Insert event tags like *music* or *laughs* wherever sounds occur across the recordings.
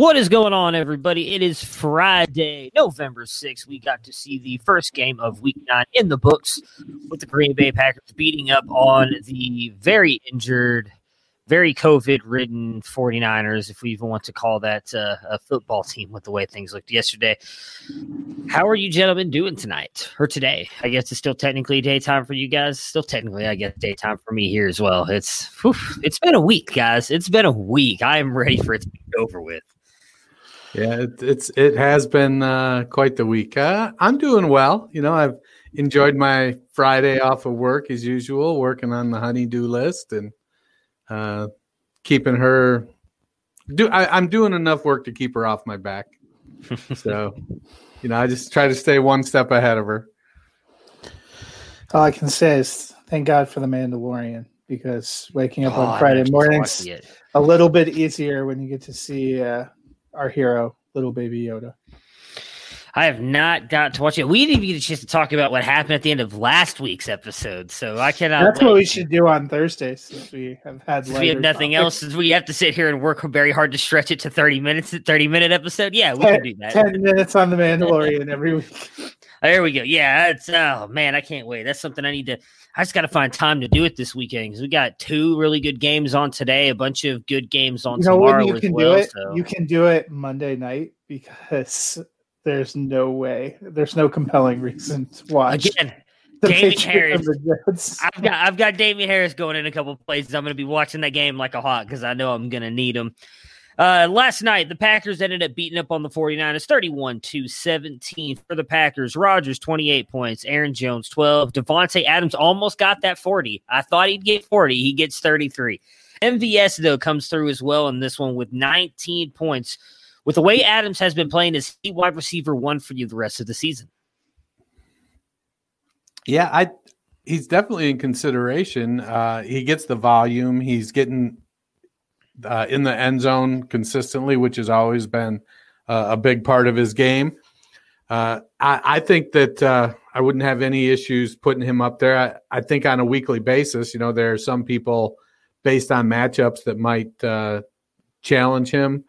What is going on, everybody? It is Friday, November 6th. We got to see the first game of week nine in the books with the Green Bay Packers beating up on the very injured, very COVID ridden 49ers, if we even want to call that uh, a football team with the way things looked yesterday. How are you gentlemen doing tonight or today? I guess it's still technically daytime for you guys. Still technically, I guess, daytime for me here as well. It's whew, it's been a week, guys. It's been a week. I am ready for it to be over with. Yeah, it, it's it has been uh, quite the week. Uh, I'm doing well. You know, I've enjoyed my Friday off of work as usual, working on the honeydew list and uh, keeping her. Do I, I'm doing enough work to keep her off my back. *laughs* so, you know, I just try to stay one step ahead of her. All I can say is thank God for the Mandalorian because waking up Oh, on Friday haven't mornings watched it yet. a little bit easier when you get to see uh, our hero, little baby Yoda. I have not got to watch it. We didn't even get a chance to talk about what happened at the end of last week's episode, so I cannot. That's what we should do on Thursdays since we have had. We have nothing topics. else. Since we have to sit here and work very hard to stretch it to thirty minutes, thirty minute episode. Yeah, we can do that. Ten minutes on the Mandalorian every week. *laughs* There we go. Yeah, it's oh man, I can't wait. That's something I need to. I just got to find time to do it this weekend because we got two really good games on today, a bunch of good games on You know tomorrow you as can well. do it? so. You can do it Monday night because *laughs* there's no way, there's no compelling reason to watch Again, the Damien Harris. and the Jets. I've got I've got Damien Harris going in a couple places. I'm going to be watching that game like a hawk because I know I'm going to need him. Uh, last night, the Packers ended up beating up on the 49ers 31 to 17 for the Packers. Rodgers 28 points, Aaron Jones 12, Davante Adams almost got that 40. I thought he'd get 40. He gets 33. MVS though comes through as well in this one with 19 points. With the way Adams has been playing, is he wide receiver one for you the rest of the season? Yeah, I he's definitely in consideration. Uh, he gets the volume. He's getting uh, in the end zone consistently, which has always been uh, a big part of his game. Uh, I, I think that uh, I wouldn't have any issues putting him up there. I, I think on a weekly basis, you know, there are some people based on matchups that might uh, challenge him,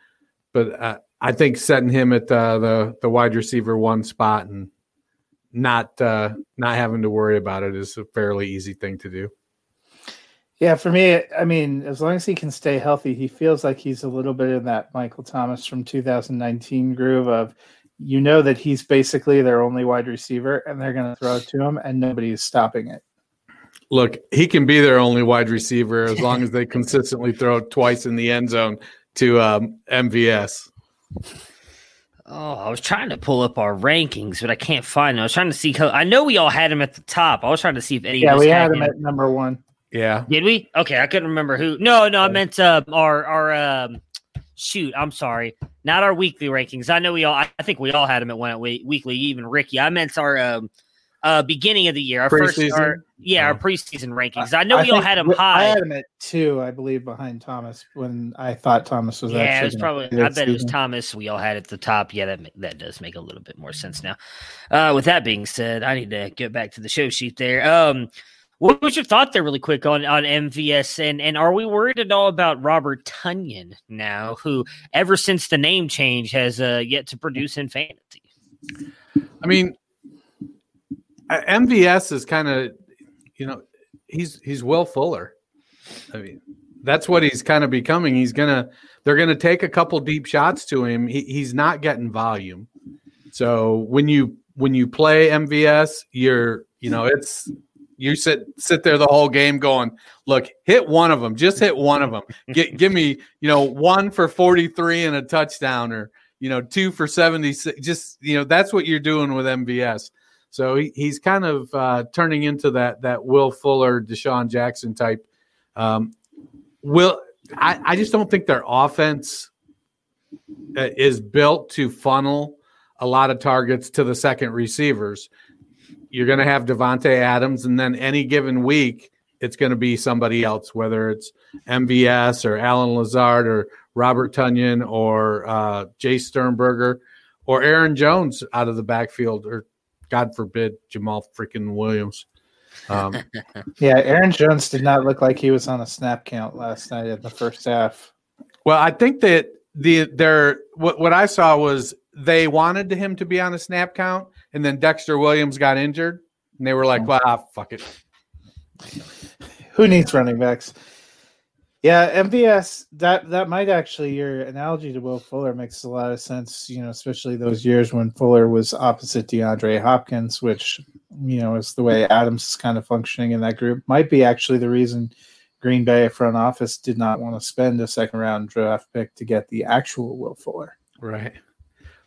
but uh, I think setting him at the the wide receiver one spot and not not having to worry about it is a fairly easy thing to do. Yeah, for me, I mean, as long as he can stay healthy, he feels like he's a little bit in that Michael Thomas from 2019 groove of you know that he's basically their only wide receiver and they're going to throw it to him and nobody is stopping it. Look, he can be their only wide receiver as long as they consistently throw it twice in the end zone to um, MVS. Oh, I was trying to pull up our rankings, but I can't find them. I was trying to see. I know we all had him at the top. I was trying to see if any. Yeah, of us we had him him at number one. Yeah. Did we? Okay, I couldn't remember who. No, no, I meant uh, our our um, shoot. I'm sorry, not our weekly rankings. I know we all. I think we all had them at one at we- weekly. Even Ricky. I meant our um, uh, beginning of the year. Our first. Preseason? Our, yeah, our Oh. preseason rankings. I know we all had them high. I had him at two, I believe, behind Thomas when I thought Thomas was yeah, actually. it was probably. I that bet it was. Thomas. We all had at the top. Yeah, that that does make a little bit more sense now. Uh, with that being said, I need to get back to the show sheet there. Um, what was your thought there, really quick, on on MVS and and are we worried at all about Robert Tonyan now, who ever since the name change has uh, yet to produce in fantasy? I mean, MVS is kind of, you know, he's he's Will Fuller. I mean, that's what he's kind of becoming. He's gonna they're gonna take a couple deep shots to him. He, he's not getting volume. So when you when you play MVS, you're you know it's you sit sit there the whole game going, look, hit one of them, just hit one of them. Get, *laughs* give me you know one for forty three and a touchdown, or you know two for seventy six. Just you know that's what you're doing with MVS. So he, he's kind of uh, turning into that that Will Fuller, DeSean Jackson type. Um, Will I, I just don't think their offense uh, is built to funnel a lot of targets to the second receivers. You're going to have Davante Adams, and then any given week, it's going to be somebody else, whether it's MVS or Allen Lazard or Robert Tonyan or uh, Jace Sternberger or Aaron Jones out of the backfield, or God forbid, Jamaal freaking Williams. Um, *laughs* Yeah, Aaron Jones did not look like he was on a snap count last night in the first half. Well, I think that the their what what I saw was they wanted him to be on a snap count, and then Dexter Williams got injured, and they were like, "Well, ah, fuck it." Who needs running backs? Yeah, MVS. That that might actually your analogy to Will Fuller makes a lot of sense. You know, especially those years when Fuller was opposite DeAndre Hopkins, which you know is the way Adams is kind of functioning in that group. Might be actually the reason Green Bay front office did not want to spend a second round draft pick to get the actual Will Fuller. Right.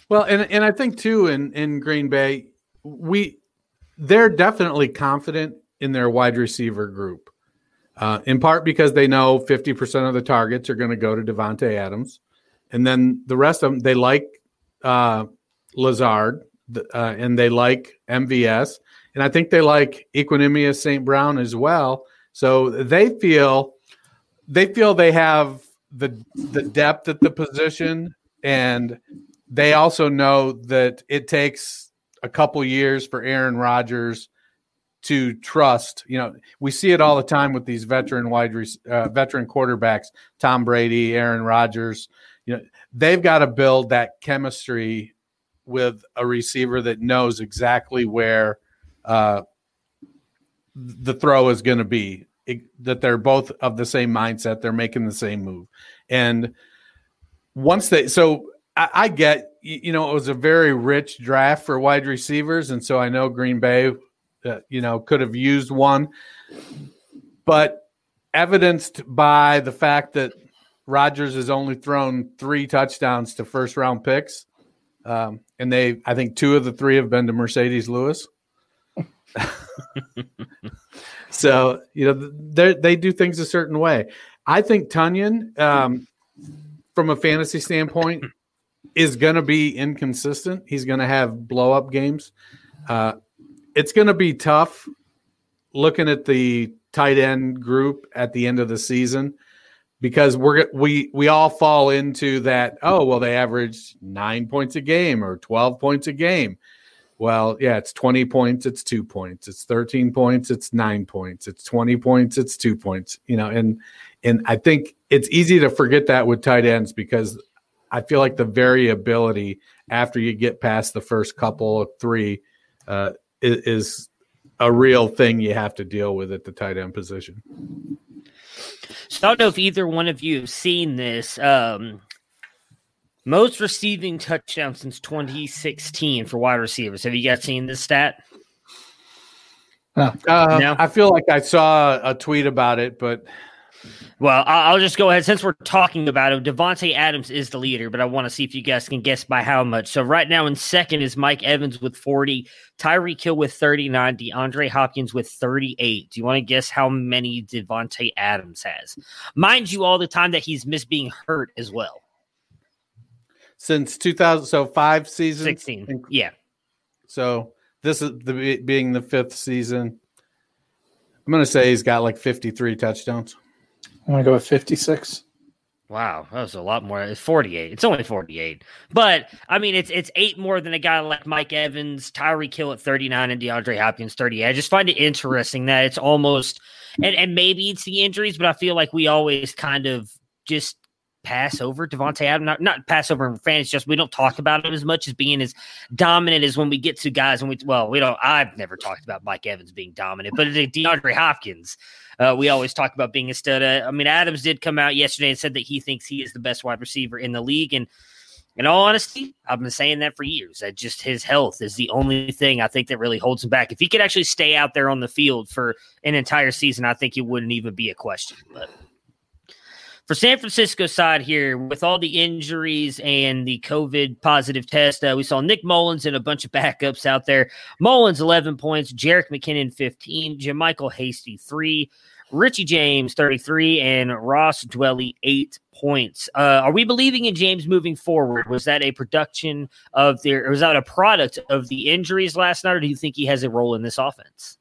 Well, and and I think too in in Green Bay, we they're definitely confident in their wide receiver group. Uh, in part because they know 50% of the targets are going to go to Davante Adams. And then the rest of them, they like uh, Lazard uh, and they like MVS. And I think they like Equanimous St. Brown as well. So they feel they feel they have the the depth at the position and they also know that it takes a couple years for Aaron Rodgers to trust. You know, we see it all the time with these veteran wide uh, veteran quarterbacks, Tom Brady, Aaron Rodgers. You know, they've got to build that chemistry with a receiver that knows exactly where uh, the throw is going to be. It- that they're both of the same mindset. They're making the same move, and once they so I, I get you know it was a very rich draft for wide receivers, and so I know Green Bay uh, you know, could have used one, but evidenced by the fact that Rodgers has only thrown three touchdowns to first round picks. Um, and they, I think two of the three have been to Marcedes Lewis. *laughs* so, you know, they they do things a certain way. I think Tonyan, um, from a fantasy standpoint, is going to be inconsistent. He's going to have blow up games. Uh, it's going to be tough looking at the tight end group at the end of the season because we're we we all fall into that oh well they average 9 points a game or 12 points a game well yeah it's 20 points it's 2 points it's 13 points it's 9 points it's 20 points it's 2 points you know and and I think it's easy to forget that with tight ends because I feel like the variability after you get past the first couple of three uh, is, is a real thing you have to deal with at the tight end position. So I don't know if either one of you have seen this. Um, most receiving touchdowns since 2016 for wide receivers. Have you guys seen this stat? Uh, No. I feel like I saw a tweet about it, but Well, I'll just go ahead. Since we're talking about him, Davante Adams is the leader, but I want to see if you guys can guess by how much. So right now in second is Mike Evans with 40, Tyreek Hill with 39, DeAndre Hopkins with 38. Do you want to guess how many Davante Adams has? Mind you, all the time that he's missed being hurt as well. since 2000, so five seasons, 16. Yeah. So this is the being the fifth season. I'm gonna say he's got like 53 touchdowns. I'm gonna go with 56. Wow, that was a lot more. It's 48. It's only 48. But I mean it's it's eight more than a guy like Mike Evans, Tyreek Hill at 39 and DeAndre Hopkins 38. I just find it interesting that it's almost and, and maybe it's the injuries, but I feel like we always kind of just pass over Davante Adams. Not, not pass over in fans, just we don't talk about him as much as being as dominant as when we get to guys and we well, we don't I've never talked about Mike Evans being dominant, but DeAndre Hopkins. Uh, we always talk about being a stud. Uh, I mean, Adams did come out yesterday and said that he thinks he is the best wide receiver in the league. And in all honesty, I've been saying that for years. That just his health is the only thing I think that really holds him back. If he could actually stay out there on the field for an entire season, I think it wouldn't even be a question. But for San Francisco side here, with all the injuries and the COVID positive test, uh, we saw Nick Mullens and a bunch of *laughs* backups out there. Mullens, 11 points, Jerick McKinnon, 15, JaMycal Hasty, 3, Richie James, 33, and Ross Dwelley, 8 points. Uh, are we believing in James moving forward? Was that a production of or was that a product of the injuries last night, or do you think he has a role in this offense?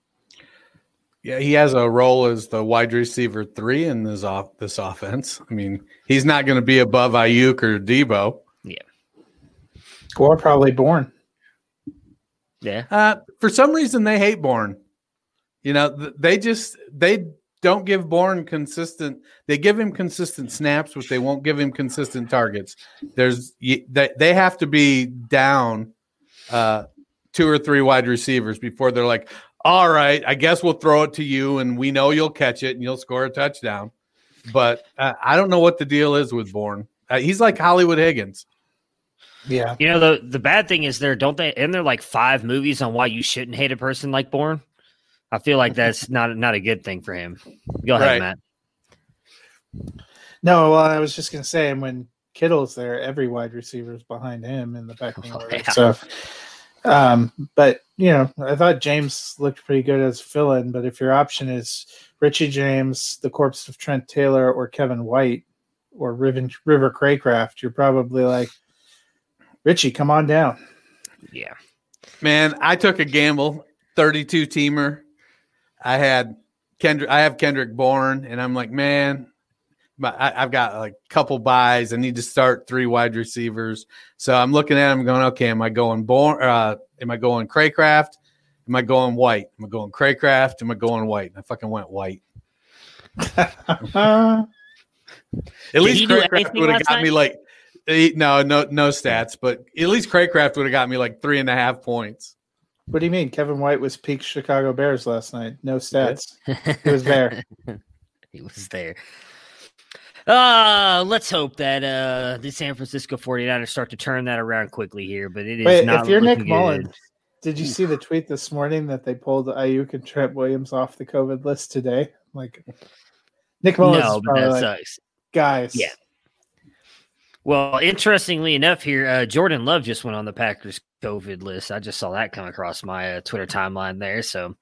Yeah, he has a role as the wide receiver three in this off this offense. I mean, he's not going to be above Aiyuk or Deebo. Yeah, or probably Bourne. Yeah. Uh, for some reason, they hate Bourne. You know, th- they just they don't give Bourne consistent. They give him consistent snaps, but they won't give him consistent targets. There's y- they they have to be down uh, two or three wide receivers before they're like, all right, I guess we'll throw it to you, and we know you'll catch it and you'll score a touchdown. But uh, I don't know what the deal is with Bourne. Uh, he's like Hollywood Higgins. Yeah. You know, the, the bad thing is there, don't they? And there are like five movies on why you shouldn't hate a person like Bourne. I feel like that's *laughs* not not a good thing for him. Go ahead, Right. Matt. No, well, I was just gonna say, and when Kittle's there, every wide receiver is behind him in the back. *laughs* Oh, order. yeah. So, um, but you know, I thought James looked pretty good as fill-in. But if your option is Richie James, the corpse of Trent Taylor, or Kevin White, or Riven, River Cracraft, you're probably like, Richie, come on down. Yeah. Man, I took a gamble, 32 teamer. I had Kendrick, I have Kendrick Bourne, and I'm like, man, but I, I've got like a couple buys. I need to start three wide receivers. So I'm looking at him going, okay, am I going Bourne? Uh, am I going Cracraft? Am I going White? Am I going Cracraft? Am I going White? And I fucking went White. At Did least Cracraft would have last got me like, eh, no, no, no stats, but at least Cracraft would have got me like three and a half points. what do you mean? Kevin White was peak Chicago Bears last night. No stats. He was there. *laughs* he was there. Uh, let's hope that uh the San Francisco 49ers start to turn that around quickly here, but it is Wait, not if you're Nick Mullens, did you see the tweet this morning that they pulled Aiyuk and Trent Williams off the COVID list today? Like Nick Mullens No, but that like, sucks. guys. Yeah. Well, interestingly enough, here uh, Jordan Love just went on the Packers COVID list. I just saw that come across my uh, Twitter timeline there, so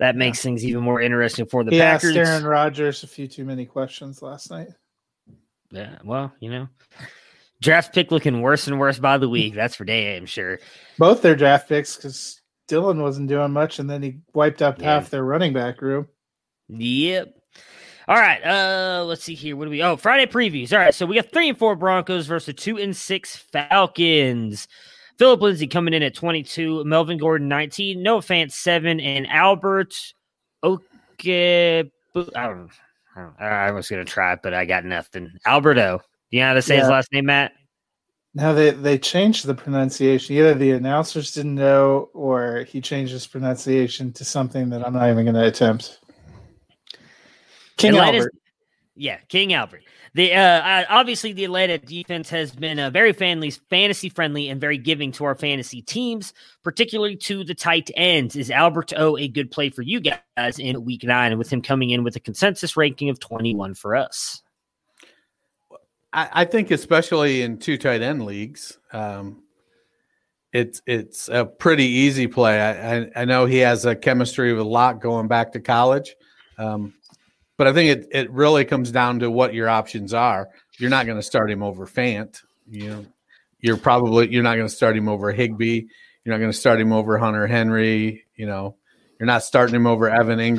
that makes things even more interesting for the he asked Packers. Aaron Rodgers a few too many questions last night. Yeah, well, you know, draft pick looking worse and worse by the week. That's for damn sure. Both their draft picks because Dillon wasn't doing much, and then he wiped up Yeah. half their running back room. Yep. All right. Uh, let's see here. What do we? Oh, Friday previews. All right. So we got three and four Broncos versus two and six Falcons. Phillip Lindsay coming in at 22, Melvin Gordon 19, Noah Fant 7, and Albert Okay. I don't, I don't I was going to try it, but I got nothing. Alberto. You know how to say his last name, Matt? Now they they changed the pronunciation. Either the announcers didn't know, or he changed his pronunciation to something that I'm not even going to attempt. King Atlanta's- Albert. Yeah, King Albert. The uh, uh, obviously the Atlanta defense has been uh, very fanly, fantasy friendly and very giving to our fantasy teams, particularly to the tight ends. Is Albert O a good play for you guys in Week Nine, and with him coming in with a consensus ranking of twenty one for us? I, I, think, especially in two tight end leagues, um, it's it's a pretty easy play. I, I, I know he has a chemistry with a lot going back to college. Um, but I think it, it really comes down to what your options are. You're not going to start him over Fant. You know, you're probably you're not going to start him over Higbee. You're not going to start him over Hunter Henry. You know, you're not starting him over Evan Engram.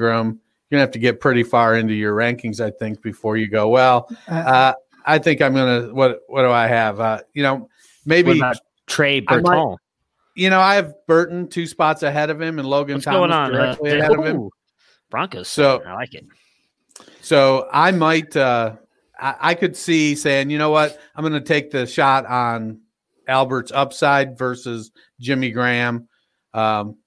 You're gonna have to get pretty far into your rankings, I think, before you go. Well, uh, uh I think I'm gonna. What What do I have? Uh, you know, maybe Trey Burton. You know, I have Burton two spots ahead of him and Logan What's Thomas going on? directly uh, ahead of him. Broncos. So I like it. So I might, uh, I, I could see saying, you know what, I'm going to take the shot on Albert's upside versus Jimmy Graham. Um,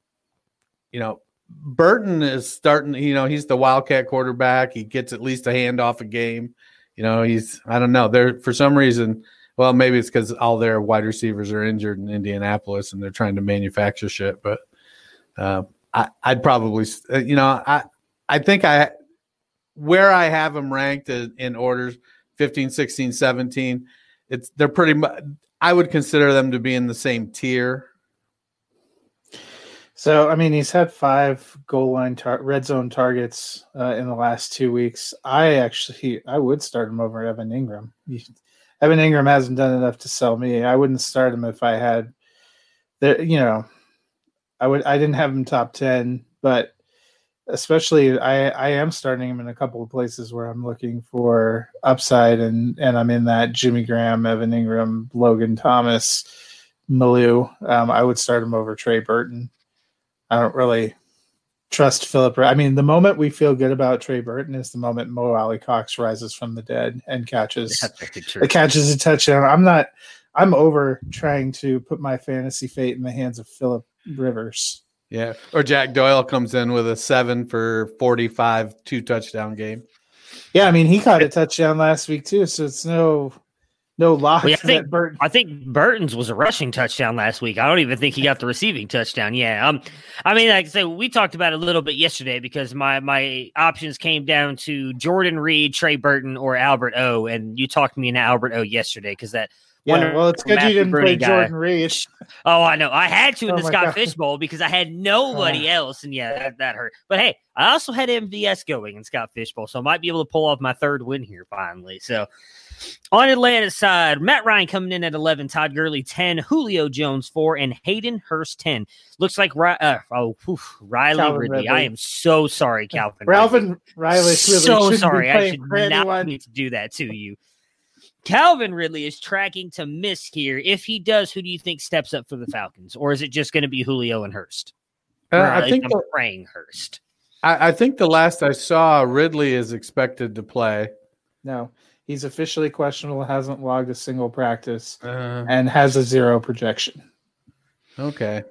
you know, Burton is starting, you know, he's the Wildcat quarterback. He gets at least a handoff a game. You know, he's, I don't know, there for some reason, well, maybe it's because all their wide receivers are injured in Indianapolis and they're trying to manufacture shit. But uh, I, I'd probably, uh, you know, I, I think I where I have them ranked in orders 15, 16, 17, it's they're pretty much I would consider them to be in the same tier. So, I mean, he's had five goal line tar- red zone targets uh, in the last two weeks. I actually, I would start him over Evan Engram. Evan Engram hasn't done enough to sell me. I wouldn't start him if I had, the, you know, I would. I didn't have him top ten, but especially I, I am starting him in a couple of places where I'm looking for upside and and I'm in that Jimmy Graham, Evan Engram, Logan Thomas, Malou. Um, I would start him over Trey Burton. I don't really trust Philip. I mean, the moment we feel good about Trey Burton is the moment Mo Alie-Cox rises from the dead and catches catches a touchdown. I'm not. I'm over trying to put my fantasy fate in the hands of Philip Rivers. Yeah. Or Jack Doyle comes in with a seven for 45, two touchdown game. Yeah. I mean, he caught a touchdown last week too. So it's no, no lock. Well, yeah, I think Burton. I think Burton's was a rushing touchdown last week. I don't even think he got the receiving touchdown. Yeah, um, I mean, like I said, we talked about it a little bit yesterday because my my options came down to Jordan Reed, Trey Burton, or Albert O, and you talked me into Albert O yesterday because that yeah, well, it's good you didn't play guy. Jordan Reed. *laughs* Oh, I know. I had to in oh the Scott God. Fish Bowl because I had *laughs* nobody uh, else, and yeah, that, that, hurt. But hey, I also had MVS going in Scott Fish Bowl, so I might be able to pull off my third win here finally. So on Atlanta's side, Matt Ryan coming in at 11, Todd Gurley 10, Julio Jones 4, and Hayden Hurst 10. Looks like uh, oh, oof, Riley Ridley. Ridley. I am so sorry, Calvin. Ralphin Riley. Riley so sorry. I should not need to do that to you. Calvin Ridley is tracking to miss here. If he does, who do you think steps up for the Falcons, or is it just going to be Julio and Hurst? Uh, I think I'm the, praying Hurst. I, I, think the last I saw, Ridley is expected to play. No, he's officially questionable. Hasn't logged a single practice, uh, and has a zero projection. Okay.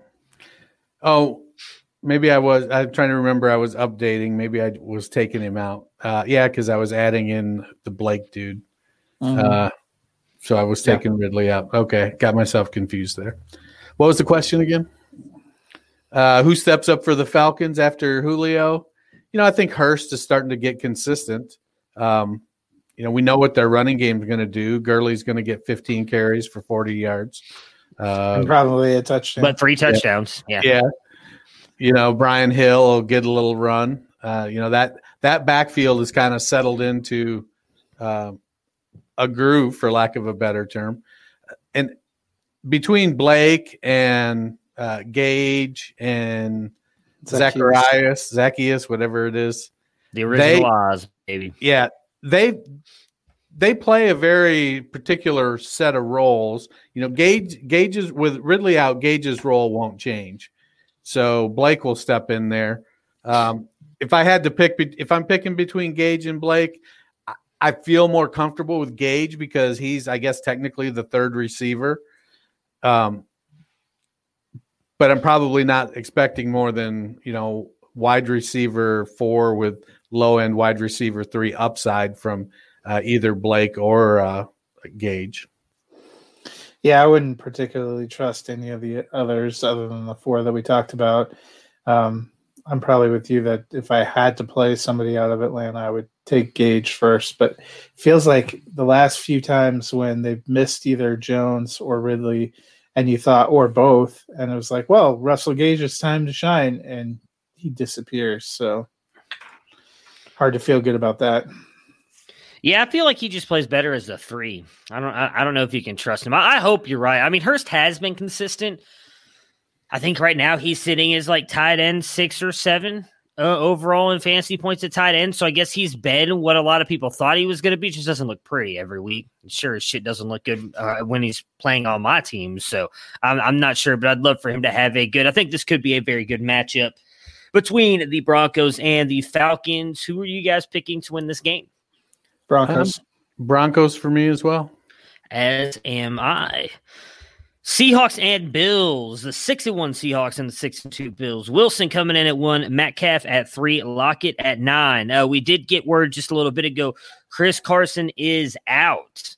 Oh, maybe I was. I'm trying to remember. I was updating. Maybe I was taking him out. Uh, yeah, because I was adding in the Blake dude. Mm-hmm. Uh, so I was taking yeah. Ridley up. Okay, got myself confused there. What was the question again? Uh, who steps up for the Falcons after Julio? You know, I think Hurst is starting to get consistent. Um, you know, we know what their running game is going to do. Gurley's going to get 15 carries for 40 yards. Uh, and probably a touchdown. But three touchdowns. Yeah. yeah. You know, Brian Hill will get a little run. Uh, you know, that that backfield is kind of settled into uh, a groove, for lack of a better term. And between Blake and uh, Gage and Zacchaeus. Zacharias, Zacchaeus, whatever it is, the original they, Oz, baby. Yeah, they they play a very particular set of roles. You know, Gage Gage's with Ridley out, Gage's role won't change. So Blake will step in there. Um, if I had to pick, if I'm picking between Gage and Blake, I feel more comfortable with Gage because he's, I guess, technically the third receiver. Um, but I'm probably not expecting more than you know wide receiver four with low end wide receiver three upside from uh, either Blake or uh, Gage. Yeah, I wouldn't particularly trust any of the others other than the four that we talked about. Um, I'm probably with you that if I had to play somebody out of Atlanta, I would take Gage first. But feels like the last few times when they've missed either Jones or Ridley, and you thought, or both, and it was like, well, Russell Gage, it's time to shine, and he disappears. So hard to feel good about that. Yeah, I feel like he just plays better as a three. I don't. I, I don't know if you can trust him. I, I, hope you're right. I mean, Hurst has been consistent. I think right now he's sitting as like tight end six or seven uh, overall in fantasy points at tight end. So I guess he's been what a lot of people thought he was going to be. Just doesn't look pretty every week. Sure as shit doesn't look good uh, when he's playing on my team. So I'm, I'm not sure, but I'd love for him to have a good. I think this could be a very good matchup between the Broncos and the Falcons. Who are you guys picking to win this game? Broncos. Um, Broncos for me as well. As am I. Seahawks and Bills. The six and one Seahawks and the six and two Bills. Wilson coming in at one. Metcalf at three. Lockett at nine. Uh, we did get word just a little bit ago. Chris Carson is out.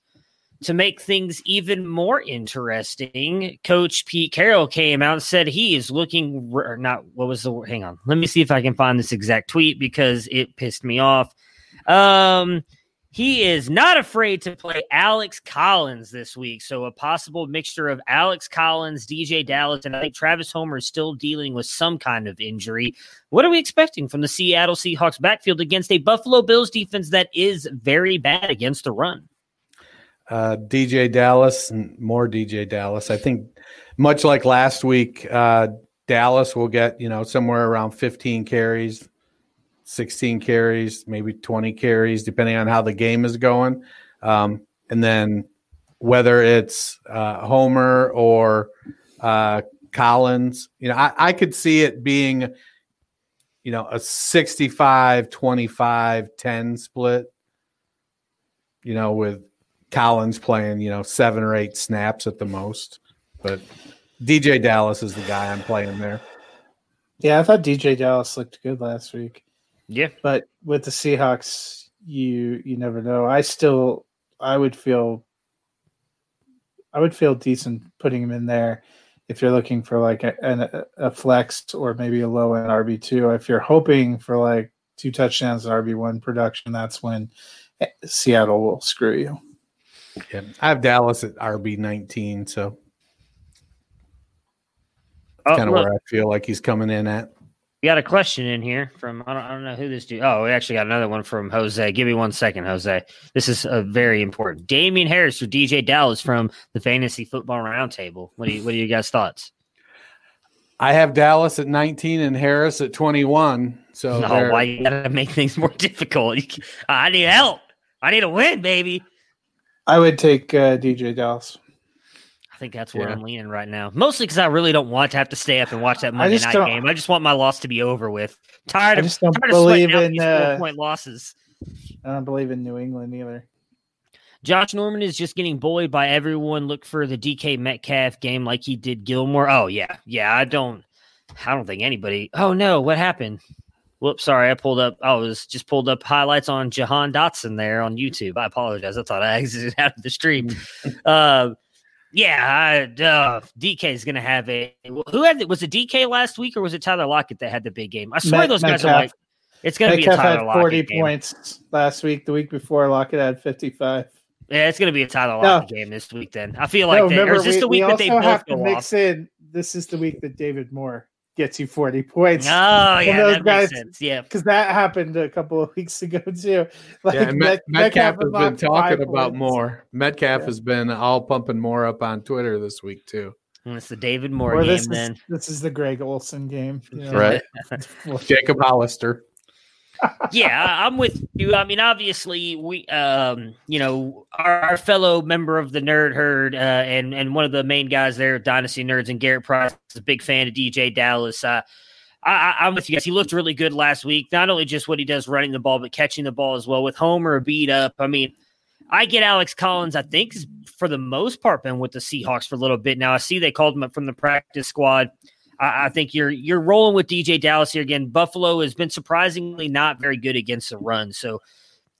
To make things even more interesting, Coach Pete Carroll came out and said he is looking. Or not what was the hang on? Let me see if I can find this exact tweet because it pissed me off. Um, he is not afraid to play Alex Collins this week. So a possible mixture of Alex Collins, DJ Dallas, and I think Travis Homer is still dealing with some kind of injury. What are we expecting from the Seattle Seahawks backfield against a Buffalo Bills defense that is very bad against the run? Uh, DeeJay Dallas and more DJ Dallas. I think much like last week, uh, Dallas will get, you know, somewhere around 15 carries, 16 carries, maybe 20 carries, depending on how the game is going. Um, and then whether it's uh, Homer or uh, Collins, you know, I, I, could see it being, you know, a 65, 25, 10 split, you know, with Collins playing, you know, seven or eight snaps at the most. But DJ Dallas is the guy I'm playing there. Yeah, I thought DJ Dallas looked good last week. Yeah, but with the Seahawks, you you never know. I still I would feel I would feel decent putting him in there if you're looking for like a, a, a flex or maybe a low end RB two. If you're hoping for like two touchdowns and RB one production, that's when eh, Seattle will screw you. Yeah, I have Dallas at RB nineteen, so oh, kind of where I feel like he's coming in at. We got a question in here from I don't, I don't know who this dude. Oh, we actually got another one from Jose. Give me one second, Jose. This is a very important. Damien Harris or DJ Dallas from the Fantasy Football Roundtable. What do you What are you guys thoughts? I have Dallas at 19 and Harris at 21. So no, why you gotta make things more *laughs* difficult? I need help. I need a win, baby. I would take uh, DeeJay Dallas. I think that's where yeah. I'm leaning right now. Mostly because I really don't want to have to stay up and watch that Monday night game. I just want my loss to be over with. Tired of tired of in uh, point losses. I don't believe in New England either. Josh Norman is just getting bullied by everyone. Look for the DK Metcalf game like he did Gilmore. Oh yeah, yeah. I don't. I don't think anybody. Oh no, what happened? Whoops, sorry. I pulled up. I was just pulled up highlights on Jahan Dotson there on YouTube. I apologize. I thought I *laughs* exited out of the stream. uh, yeah, I, uh, DK is going to have a. Who had it? was it DK last week or was it Tyler Lockett that had the big game? I swear Met, those guys Metcalf, are like. It's going to be a Tyler had forty points last week. The week before, Lockett had fifty-five. Yeah, it's going to be a Tyler Lockett no. game this week. Then I feel like. No, they, remember, is this we, the week that they both have to mix off? in. This is the week that David Moore gets you 40 points. Oh, *laughs* yeah, those that guys, makes sense. Yeah. Because that happened a couple of *laughs* weeks ago, too. Like, yeah, Met, Metcalf, Metcalf has been talking about points. more. Metcalf yeah. has been all pumping more up on Twitter this week, too. And it's the David Moore or game, this then. Is, this is the Greg Olsen game. You know? Right. *laughs* Jacob Hollister yeah, I'm with you. I mean, obviously, we, um, you know, our, our, fellow member of the Nerd Herd uh, and and one of the main guys there, Dynasty Nerds, and Garrett Price is a big fan of DJ Dallas. Uh, I, I'm with you guys. He looked really good last week. Not only just what he does running the ball, but catching the ball as well. With Homer beat up, I mean, I get Alex Collins. I think for the most part been with the Seahawks for a little bit now. I see they called him up from the practice squad. I, I, think you're you're rolling with DJ Dallas here again. Buffalo has been surprisingly not very good against the run, so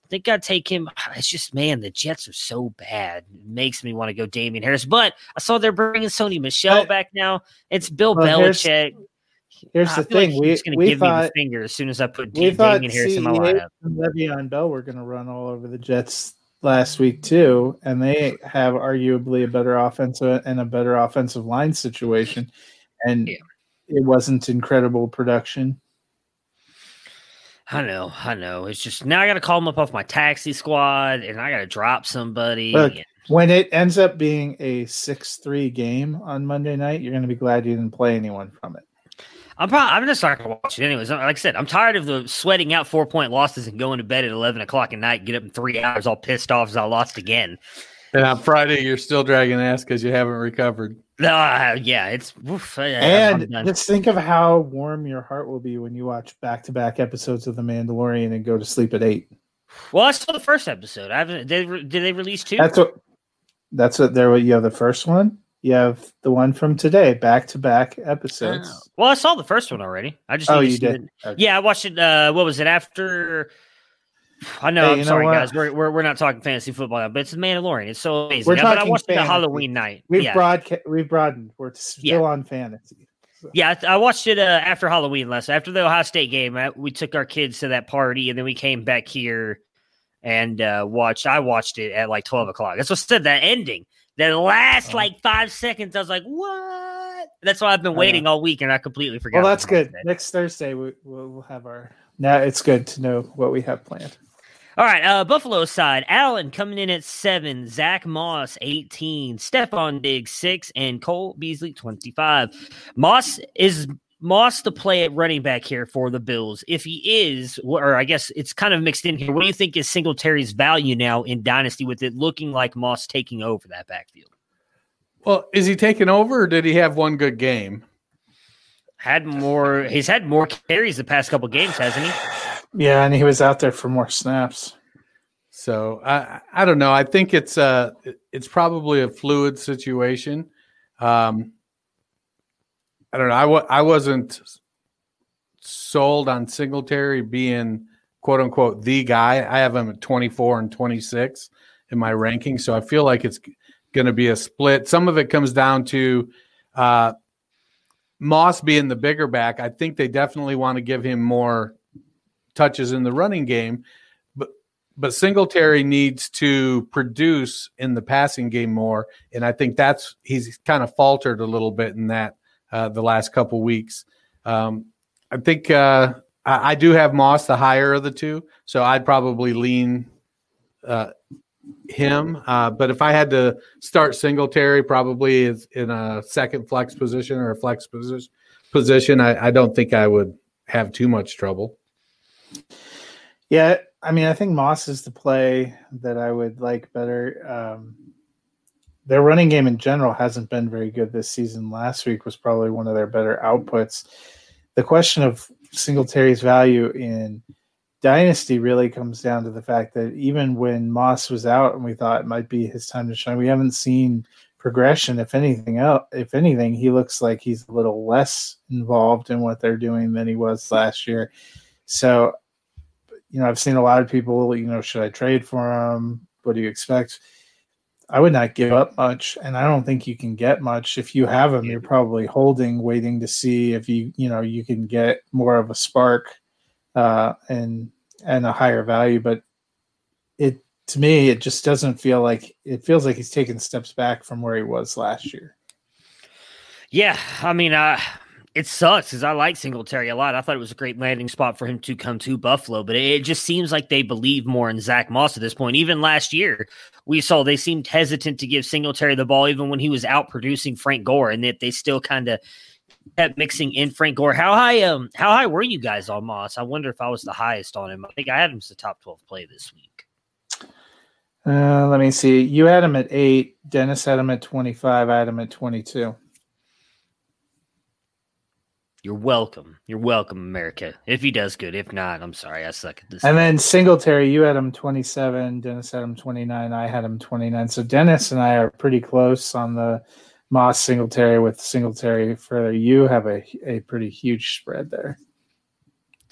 I think I'd take him. *sighs* It's just man, the Jets are so bad. It makes me want to go Damien Harris. But I saw they're bringing Sony Michel But- back now. It's Bill Well, Belichick. Here's I the like thing: we he's going to give me the thought finger as soon as I put D- thought Damien Harris in my lineup. and Le'Veon Bell were going to run all over the Jets last week too, and they have arguably a better offensive and a better offensive line situation, and Yeah. it wasn't incredible production. I know, I know. It's just now I got to call them up off my taxi squad, and I got to drop somebody. Look, and- When it ends up being a six-three game on Monday night, you're going to be glad you didn't play anyone from it. I'm probably I'm just not gonna watch it anyways. Like I said, I'm tired of the sweating out four point losses and going to bed at eleven o'clock at night, get up in three hours, all pissed off as I lost again. And on Friday, you're still dragging ass because you haven't recovered. Uh, yeah, it's oof, And just think of how warm your heart will be when you watch back-to-back episodes of The Mandalorian and go to sleep at eight. well, I saw the first episode. I haven't. Did they, did they release two? That's what. That's what. There, you have the first one. You have the one from today, back-to-back episodes. Oh. Well, I saw the first one already. I just Oh, you did? Okay. Yeah, I watched it. Uh, what was it after? I know. Hey, I'm you know sorry, guys. We're, we're we're not talking fantasy football now, but it's the Mandalorian. It's so amazing. We're Yeah, but I talking watched it on. Halloween night. We've yeah. broadcast. We've broadened. We're still Yeah. on fantasy. Yeah, I, I watched it uh, after Halloween last after the Ohio State game. I, we took our kids to that party, and then we came back here and uh, watched. I watched it at like twelve o'clock. That's what said. That ending, that last Oh. like five seconds, I was like, "What?" That's why I've been know. waiting all week, and I completely forgot. Well, that's good. Next Thursday, we, we'll, we'll have our. Now it's good to know what we have planned. All right, uh, Buffalo side, Allen coming in at seven, Zach Moss eighteen, Stefon Diggs six, and Cole Beasley twenty five. Moss is Moss the play at running back here for the Bills. If he is, or I guess it's kind of mixed in here. What do you think is Singletary's value now in Dynasty with it looking like Moss taking over that backfield? Well, is he taking over or did he have one good game? Had more, he's had more carries the past couple games, hasn't he? Yeah, and he was out there for more snaps. So I I don't know. I think it's uh it's probably a fluid situation. Um, I don't know. I I wasn't sold on Singletary being quote unquote the guy. I have him at 24 and 26 in my ranking, so I feel like it's going to be a split. Some of it comes down to uh, Moss being the bigger back. I think they definitely want to give him more touches in the running game, but but Singletary needs to produce in the passing game more, and I think that's he's kind of faltered a little bit in that uh, the last couple weeks. Um, I think uh, I, I do have Moss the higher of the two, so I'd probably lean uh, him. Uh, but if I had to start Singletary, probably is in a second flex position or a flex position, position I, I don't think I would have too much trouble. Yeah, I mean, I think Moss is the play that I would like better. Um, their running game in general hasn't been very good this season. Last week was probably one of their better outputs. The question of Singletary's value in Dynasty really comes down to the fact that even when Moss was out and we thought it might be his time to shine, we haven't seen progression. If anything else, if anything, he looks like he's a little less involved in what they're doing than he was last year. So you know, I've seen a lot of people, you know, should I trade for him? What do you expect? I would not give up much, and I don't think you can get much. If you have him, you're probably holding, waiting to see if you, you know, you can get more of a spark uh, and and a higher value. But it to me, it just doesn't feel like it feels like he's taking steps back from where he was last year. Yeah, I mean, uh, it sucks because I like Singletary a lot. I thought it was a great landing spot for him to come to Buffalo, but it just seems like they believe more in Zach Moss at this point. Even last year, we saw they seemed hesitant to give Singletary the ball, even when he was out producing Frank Gore, and that they still kind of kept mixing in Frank Gore. How high? Um, how high were you guys on Moss? I wonder if I was the highest on him. I think I had him as the top twelve play this week. Uh, let me see. You had him at eight. Dennis had him at twenty-five. I had him at twenty-two. You're welcome. You're welcome, America. If he does good, if not, I'm sorry, I suck at this. And then Singletary, you had him 27. Dennis had him 29. I had him 29. So Dennis and I are pretty close on the Moss Singletary with Singletary further. You have a, a pretty huge spread there.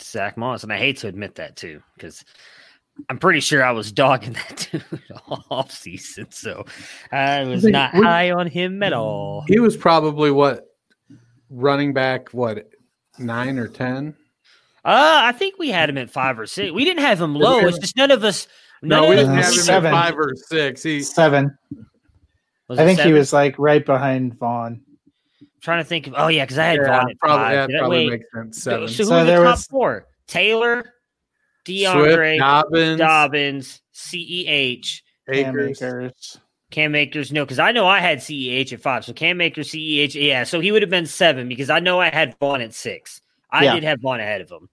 Zach Moss, and I hate to admit that too, because I'm pretty sure I was dogging *laughs* that dude all season, so I was not high on him at all. He was probably what running back, what nine or ten? Uh, I think we had him at five or six. We didn't have him low. It's just none of us. None No, we didn't have him Seven. at five or six. He Seven. Was I it think he was like right behind Vaughn. trying to think of. Oh yeah, because I had yeah, Vaughn at probably, five. yeah, Did probably wait, makes sense. so, Seven. so who So were the top was- four? Taylor, Swift, Dobbins, Dobbins, CEH, Cam Akers. Akers. Cam Akers. No, because I know I had CEH at five. So Cam Akers, CEH, yeah. So he would have been seven because I know I had Vaughn at six. I Yeah. did have Vaughn ahead of him.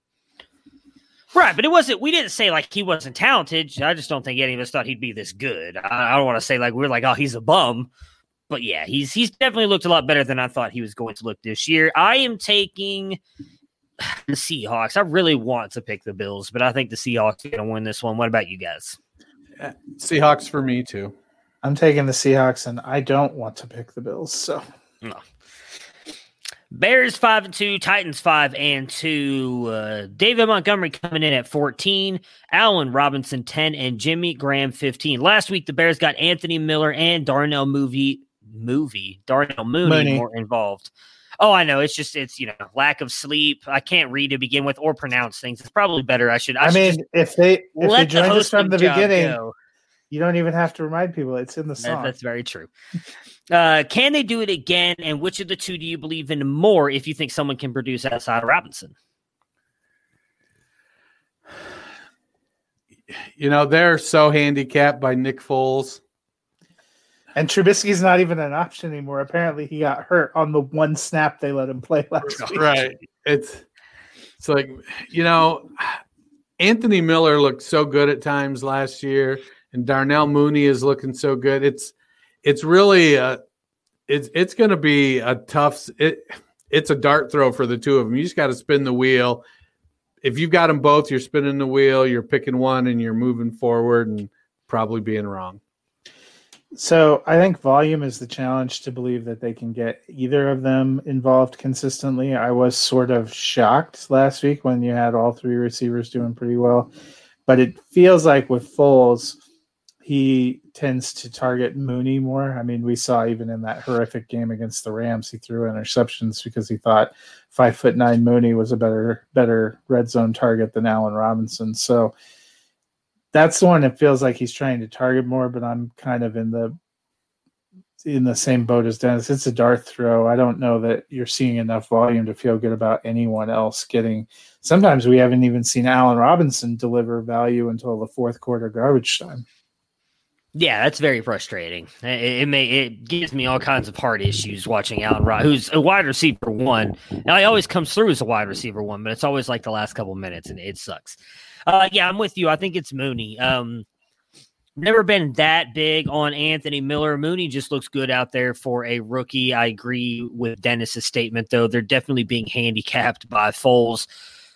Right, but it wasn't. We didn't say like he wasn't talented. I just don't think any of us thought he'd be this good. I, I don't want to say like we're like, oh, he's a bum. But yeah, he's he's definitely looked a lot better than I thought he was going to look this year. I am taking *sighs* the Seahawks. I really want to pick the Bills, but I think the Seahawks are going to win this one. What about you guys? Uh, Seahawks for me too. I'm taking the Seahawks, and I don't want to pick the Bills. So No. Bears five and two, Titans five and two. Uh, David Montgomery coming in at fourteen, Allen Robinson ten, and Jimmy Graham fifteen. Last week the Bears got Anthony Miller and Darnell Movie movie Darnell Mooney, Mooney. more involved. Oh, I know. It's just it's you know lack of sleep. I can't read to begin with or pronounce things. It's probably better. I should. I, I, mean, if they if they joined us from the beginning, go. You don't even have to remind people. It's in the That- song. that's very true. Uh, can they do it again? And which of the two do you believe in more if you think someone can produce outside of Robinson? You know they're so handicapped by Nick Foles. and Trubisky's not even an option anymore. Apparently, he got hurt on the one snap they let him play last week. right it's it's like you know anthony miller looked so good at times last year and darnell mooney is looking so good. It's it's really uh it's it's going to be a tough it it's a dart throw for the two of them you just got to spin the wheel. If you've got them both you're spinning the wheel you're picking one and you're moving forward and probably being wrong. So I think volume is the challenge to believe that they can get either of them involved consistently. I was sort of shocked last week when you had all three receivers doing pretty well, but it feels like with Foles, he tends to target Mooney more. I mean, we saw even in that horrific game against the Rams, he threw interceptions because he thought five foot nine Mooney was a better better red zone target than Allen Robinson. So that's the one that feels like he's trying to target more, but I'm kind of in the in the same boat as Dennis. It's a dart throw. I don't know that you're seeing enough volume to feel good about anyone else getting. Sometimes we haven't even seen Allen Robinson deliver value until the fourth quarter garbage time. Yeah, that's very frustrating. It, it may it gives me all kinds of heart issues watching Allen Rod, who's a wide receiver one. Now he always comes through as a wide receiver one, but it's always like the last couple minutes, and it sucks. Uh, yeah, I'm with you. I think it's Mooney. Um, never been that big on Anthony Miller. Mooney just looks good out there for a rookie. I agree with Dennis's statement, though. They're definitely being handicapped by Foles.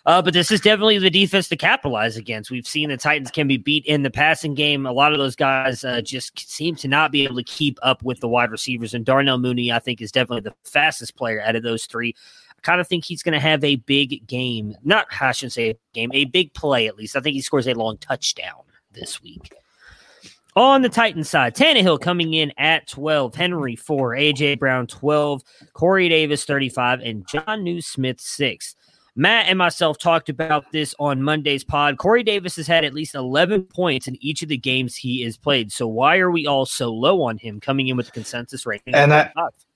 Uh, but this is definitely the defense to capitalize against. We've seen the Titans can be beat in the passing game. A lot of those guys uh, just seem to not be able to keep up with the wide receivers. And Darnell Mooney, I think, is definitely the fastest player out of those three. I kind of think he's going to have a big game. Not, I shouldn't say a game, a big play at least. I think he scores a long touchdown this week. On the Titans side, Tannehill coming in at 12, Henry 4, AJ Brown 12, Corey Davis 35, and Jonnu Smith 6. Matt and myself talked about this on Monday's pod. Corey Davis has had at least 11 points in each of the games he has played. So why are we all so low on him coming in with the consensus rating? And I-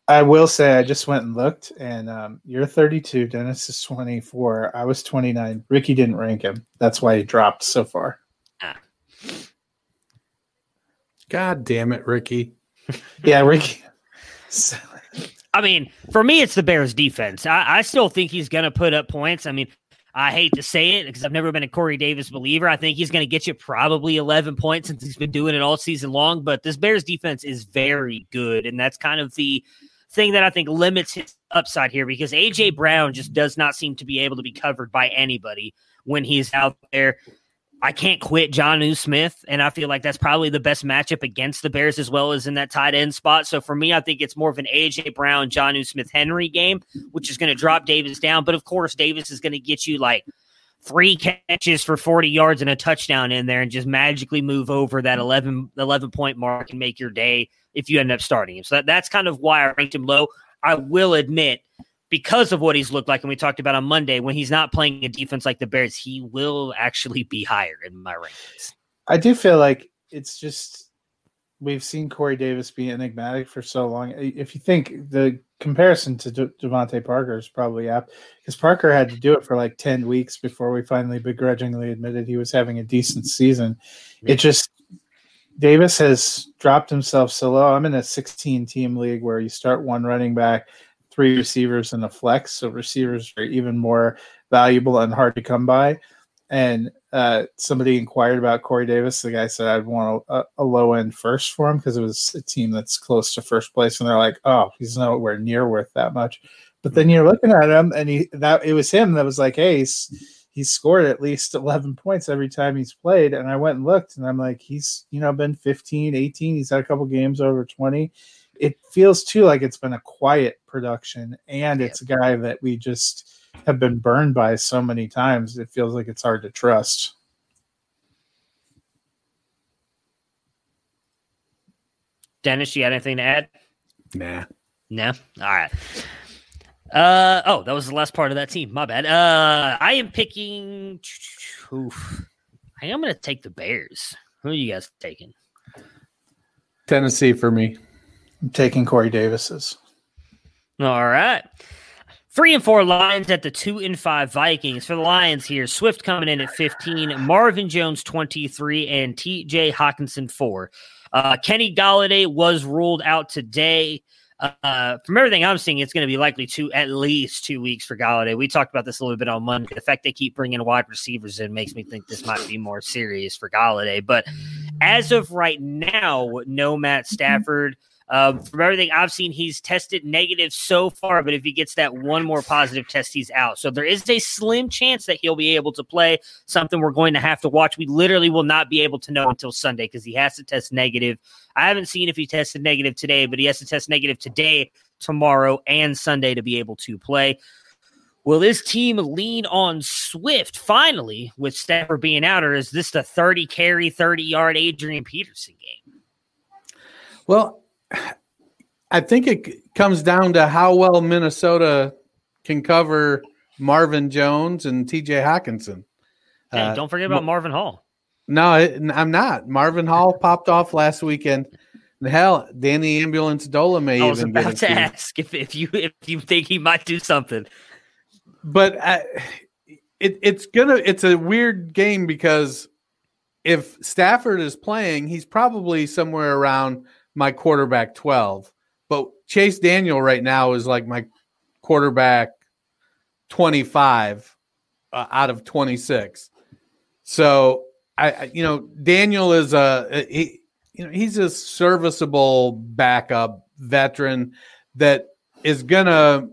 I will say I just went and looked, and um, you're 32. Dennis is 24. I was 29. Ricky didn't rank him. That's why he dropped so far. god damn it ricky *laughs* Yeah, Ricky. *laughs* I mean, for me, it's the Bears defense. I, I still think he's going to put up points. I mean, I hate to say it because I've never been a Corey Davis believer. I think he's going to get you probably 11 points since he's been doing it all season long. But this Bears defense is very good. And that's kind of the thing that I think limits his upside here because A.J. Brown just does not seem to be able to be covered by anybody when he's out there. I can't quit Jonnu Smith, and I feel like that's probably the best matchup against the Bears as well as in that tight end spot. So for me, I think it's more of an AJ Brown, Jonnu Smith Henry game, which is going to drop Davis down. But of course, Davis is going to get you like three catches for 40 yards and a touchdown in there and just magically move over that 11, 11 point mark and make your day if you end up starting him. So that, that's kind of why I ranked him low. I will admit, because of what he's looked like, and we talked about on Monday, when he's not playing a defense like the Bears, he will actually be higher in my rankings. I do feel like it's just we've seen Corey Davis be enigmatic for so long. If you think the comparison to De- DeVante Parker is probably apt, because Parker had to do it for like 10 weeks before we finally begrudgingly admitted he was having a decent season. It just, Davis has dropped himself so low. I'm in a 16 team league where you start one running back, three receivers, and a flex. So receivers are even more valuable and hard to come by. And uh, somebody inquired about Corey Davis. The guy said I'd want a, a low end first for him because it was a team that's close to first place, and they're like, "Oh, he's nowhere near worth that much." But then you're looking at him, and he that it was him that was like, "Hey, he's, he's scored at least 11 points every time he's played." And I went and looked, and I'm like, he's you know been 15, 18. He's had a couple games over 20. It feels too like it's been a quiet production, and it's a guy that we just have been burned by so many times. It feels like it's hard to trust. Dennis, you got anything to add? Nah. No. All right. Uh oh, that was the last part of that team. My bad. Uh I am picking oof. I am gonna take the Bears. Who are you guys taking? Tennessee for me. I'm taking Corey Davis's. All right. Three and four Lions at the two and five Vikings. For the Lions here, Swift coming in at 15, Marvin Jones 23, and TJ Hockenson 4. Uh, Kenny Golladay was ruled out today. Uh, from everything I'm seeing, it's going to be likely two at least two weeks for Golladay. We talked about this a little bit on Monday. The fact they keep bringing wide receivers in makes me think this might be more serious for Golladay. But as of right now, no Matt Stafford. Um, from everything I've seen, he's tested negative so far, but if he gets that one more positive test, he's out. So there is a slim chance that he'll be able to play. Something we're going to have to watch. We literally will not be able to know until Sunday because he has to test negative. I haven't seen if he tested negative today, but he has to test negative today, tomorrow, and Sunday to be able to play. Will this team lean on Swift finally with Stafford being out, or is this the 30 carry, 30 yard Adrian Peterson game? Well, I think it comes down to how well Minnesota can cover Marvin Jones and TJ Hockenson. Hey, Uh, don't forget about Marvin Hall. No, it, I'm not. Marvin Hall popped off last weekend. Hell, Danny Amendola may I was even about to ask if, if you if you think he might do something. but I, it, it's gonna it's a weird game because if Stafford is playing, he's probably somewhere around my quarterback twelve. But Chase Daniel right now is like my quarterback twenty five uh, out of twenty six. So I, I, you know, Daniel is a he, you know he's a serviceable backup veteran that is gonna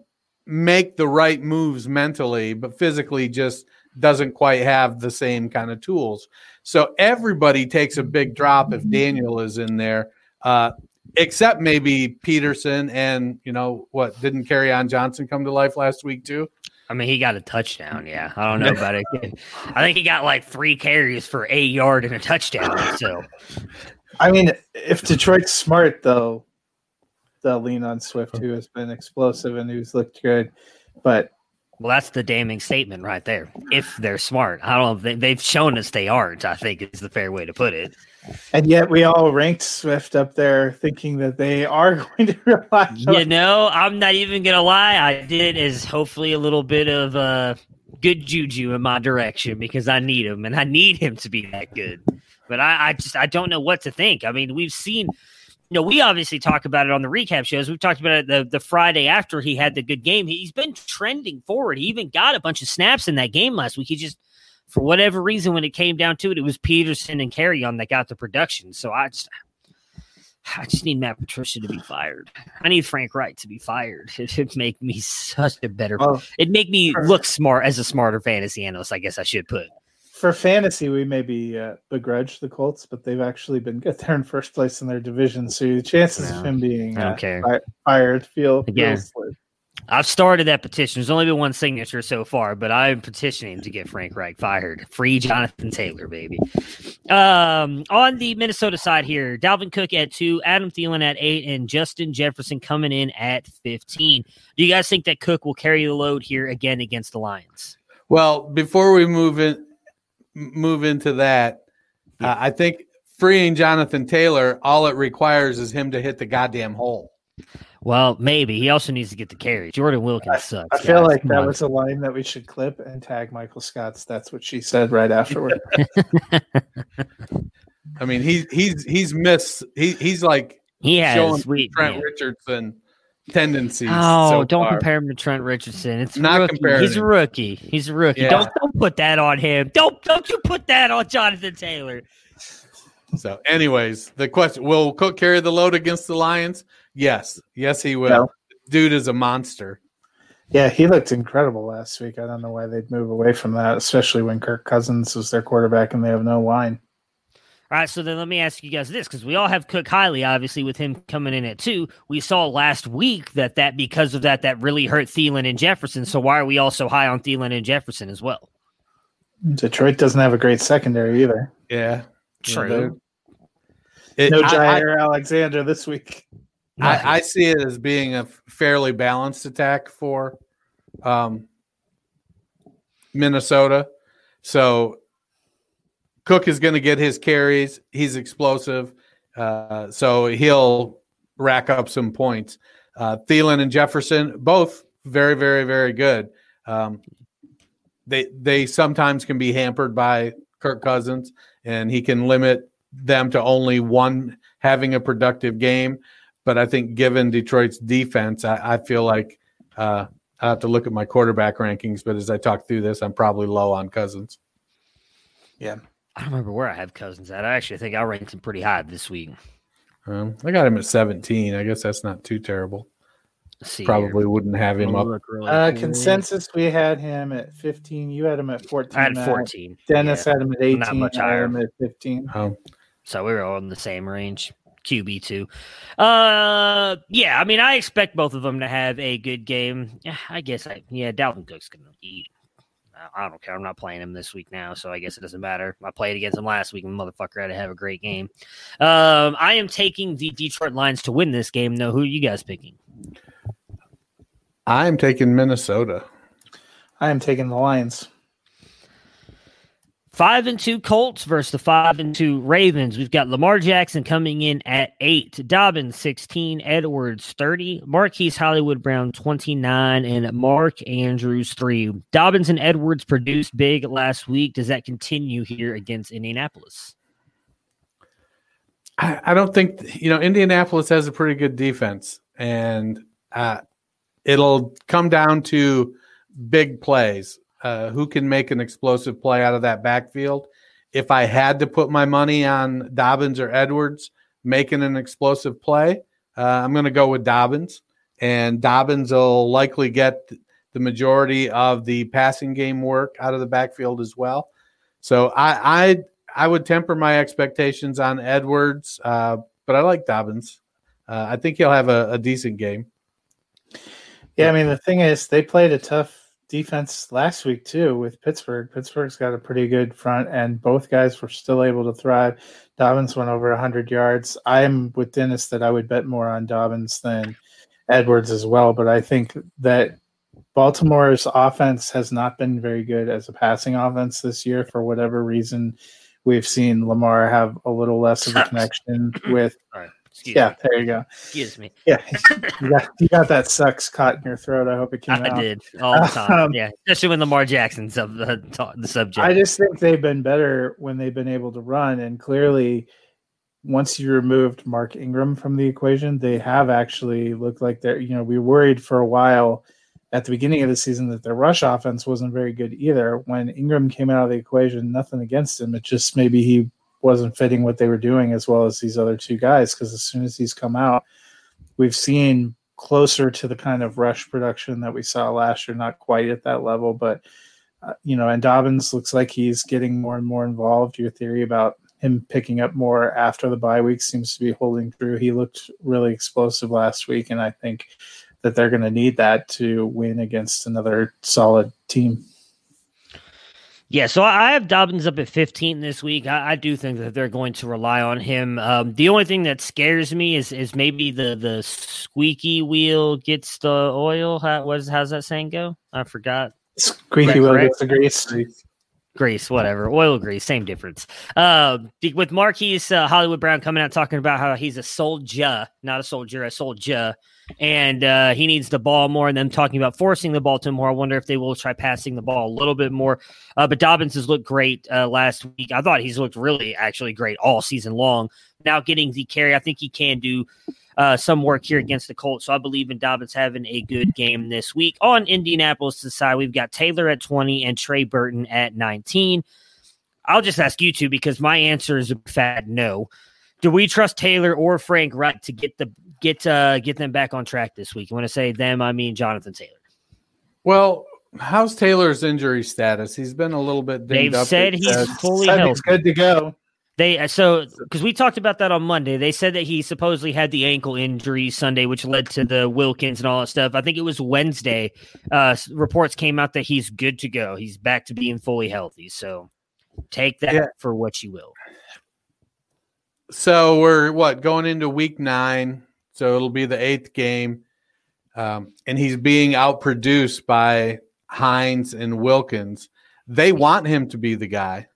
make the right moves mentally, but physically just doesn't quite have the same kind of tools. So everybody takes a big drop if Daniel is in there, uh, except maybe Peterson and you know what? Didn't carry on Johnson come to life last week too? I mean, he got a touchdown. Yeah, I don't know about it. I think he got like three carries for a yard and a touchdown. So I mean, if Detroit's smart though, they'll lean on Swift, who has been explosive and who's looked good. But Well, that's the damning statement right there. If they're smart, I don't know. They, they've shown us they aren't. I think is the fair way to put it. and yet we all ranked Swift up there, thinking that they are *laughs* going to rely. You know, I'm not even gonna lie. I did as hopefully a little bit of uh, good juju in my direction because I need him and I need him to be that good. But I, I just I don't know what to think. I mean, we've seen. You know, we obviously talk about it on the recap shows. We've talked about it the, the Friday after he had the good game. He's been trending forward. He even got a bunch of snaps in that game last week. He just, for whatever reason, when it came down to it, it was Peterson and Kerryon that got the production. So I just, I just need Matt Patricia to be fired. I need Frank Reich to be fired. *laughs* It would make me such a better. Well, It'd make me look smart as a smarter fantasy analyst. I guess I should put. For fantasy, we maybe uh, begrudge the Colts, but they've actually been good. *laughs* They're in first place in their division, so the chances of him being uh, fi- fired feel Again. feels. I've started that petition. There's only been one signature so far, but I'm petitioning to get Frank Reich fired. Free Jonathan Taylor, baby. Um, on the Minnesota side here, Dalvin Cook at two, Adam Thielen at eight, and Justin Jefferson coming in at 15. Do you guys think that Cook will carry the load here again against the Lions? Well, before we move in, move into that, uh, I think freeing Jonathan Taylor, all it requires is him to hit the goddamn hole. Well, maybe he also needs to get the carry. Jordan Wilkins sucks. I feel guys. like Come that on. was a line that we should clip and tag Michael Scott's. That's what she said right afterward. *laughs* I mean, he's he's he's missed. He he's like he has showing we, Trent yeah. Richardson tendencies. Oh, so don't far. compare him to Trent Richardson. It's Not rookie. comparing He's a rookie. He's a rookie. Yeah. Don't don't put that on him. Don't don't you put that on Jonathan Taylor. So, anyways, the question: Will Cook carry the load against the Lions? Yes, yes, he will. No. Dude is a monster. yeah, he looked incredible last week. I don't know why they'd move away from that, especially when Kirk Cousins was their quarterback and they have no line. All right, so then let me ask you guys this because we all have Cook highly, obviously, with him coming in at two. We saw last week that that because of that that really hurt Thielen and Jefferson. So why are we all so high on Thielen and Jefferson as well? Detroit doesn't have a great secondary either. Yeah, True. It- No I- I- Jaire Alexander this week. I, I see it as being a fairly balanced attack for um, Minnesota. So Cook is going to get his carries. He's explosive, uh, so he'll rack up some points. Uh, Thielen and Jefferson, both very, very, very good. Um, they they sometimes can be hampered by Kirk Cousins, and he can limit them to only one having a productive game. But I think given Detroit's defense, I, I feel like uh, I have to look at my quarterback rankings. But as I talk through this, I'm probably low on Cousins. I don't remember where I have Cousins at. I actually think I ranked him pretty high this week. Um, I got him at 17. I guess that's not too terrible. Let's see. Probably wouldn't have him up. really Uh, consensus, we had him at 15. You had him at 14. I had Matt. 14. Dennis Yeah. had him at 18. Not much I had higher. him at 15. Um, So we were all in the same range. QB two. Uh yeah, I mean I expect both of them to have a good game. I guess I yeah, Dalvin Cook's gonna eat. I- I don't care. I'm not playing him this week now, so I guess it doesn't matter. I played against him last week, and motherfucker had to have a great game. Um, I am taking the Detroit Lions to win this game. Though, who are you guys picking? I'm taking Minnesota. I am taking the Lions. Five and two Colts versus the five and two Ravens. We've got Lamar Jackson coming in at eight, Dobbins 16, Edwards 30, Marquise Hollywood Brown 29, and Mark Andrews 3. Dobbins and Edwards produced big last week. Does that continue here against Indianapolis? I, I don't think you know Indianapolis has a pretty good defense, and uh, it'll come down to big plays. Uh, who can make an explosive play out of that backfield? If I had to put my money on Dobbins or Edwards making an explosive play, uh, I'm going to go with Dobbins, and Dobbins will likely get the majority of the passing game work out of the backfield as well. So I I I would temper my expectations on Edwards, uh, but I like Dobbins. Uh, I think he'll have a, a decent game. Yeah, I mean the thing is they played a tough defense last week too with Pittsburgh. Pittsburgh's got a pretty good front, and both guys were still able to thrive. Dobbins went over hundred yards. I'm with Dennis that I would bet more on Dobbins than Edwards as well, but I think that Baltimore's offense has not been very good as a passing offense this year for whatever reason. We've seen Lamar have a little less of a connection *clears throat* with. Sorry. Excuse Yeah, me. there you go. Excuse me. Yeah, you got, you got that sucks caught in your throat. I hope it came I out. I did all the time. Um, yeah, especially when Lamar Jackson's sub, the, the subject. I just think they've been better when they've been able to run, and clearly, once you removed Mark Ingram from the equation, they have actually looked like they're. You know, we worried for a while at the beginning of the season that their rush offense wasn't very good either. When Ingram came out of the equation, nothing against him. It just maybe he wasn't fitting what they were doing as well as these other two guys. Because as soon as he's come out, we've seen closer to the kind of rush production that we saw last year. Not quite at that level, but uh, you know, and Dobbins looks like he's getting more and more involved. Your theory about him picking up more after the bye week seems to be holding true. He looked really explosive last week, and I think that they're going to need that to win against another solid team. Yeah, so I have Dobbins up at 15 this week. I, I do think that they're going to rely on him. Um, the only thing that scares me is is maybe the the squeaky wheel gets the oil. How was how's that saying go? I forgot. Squeaky wheel gets the grease. Grease, whatever, oil grease, same difference. Uh, with Marquise uh, Hollywood Brown coming out talking about how he's a soldier, not a soldier, a soldier, and uh, he needs the ball more. And them talking about forcing the ball to more. I wonder if they will try passing the ball a little bit more. Uh, but Dobbins has looked great uh, last week. I thought he's looked really, actually great all season long. Now getting the carry, I think he can do uh, some work here against the Colts. So I believe in Dobbins having a good game this week. On Indianapolis side, we've got Taylor at 20 and Trey Burton at 19. I'll just ask you two because my answer is a fat no. Do we trust Taylor or Frank Reich to get the get uh get them back on track this week? When I say them, I mean Jonathan Taylor. Well, how's Taylor's injury status? He's been a little bit. They've up. said he's fully Said healthy. he's good to go. They uh, so because we talked about that on Monday. They said that he supposedly had the ankle injury Sunday, which led to the Wilkins and all that stuff. I think it was Wednesday. Uh, reports came out that he's good to go. He's back to being fully healthy. So take that Yeah. for what you will. So we're what going into week nine. So it'll be the eighth game, um, and he's being outproduced by Hines and Wilkins. They want him to be the guy,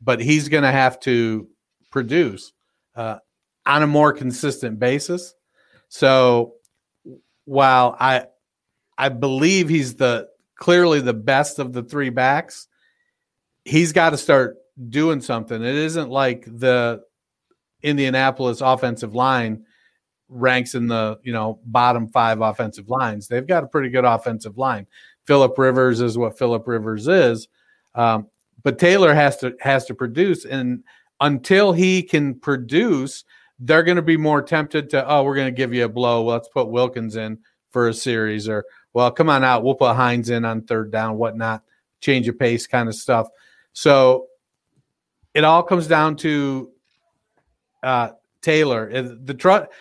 but he's going to have to produce uh, on a more consistent basis. So while I I believe he's the clearly the best of the three backs, he's got to start doing something. It isn't like the Indianapolis offensive line ranks in the you know bottom five offensive lines. They've got a pretty good offensive line. Philip Rivers is what Philip Rivers is, um, but Taylor has to has to produce, and until he can produce, they're going to be more tempted to oh we're going to give you a blow. Let's put Wilkins in for a series, or well come on out, we'll put Hines in on third down, whatnot, change of pace kind of stuff. So it all comes down to uh, Taylor. The truck.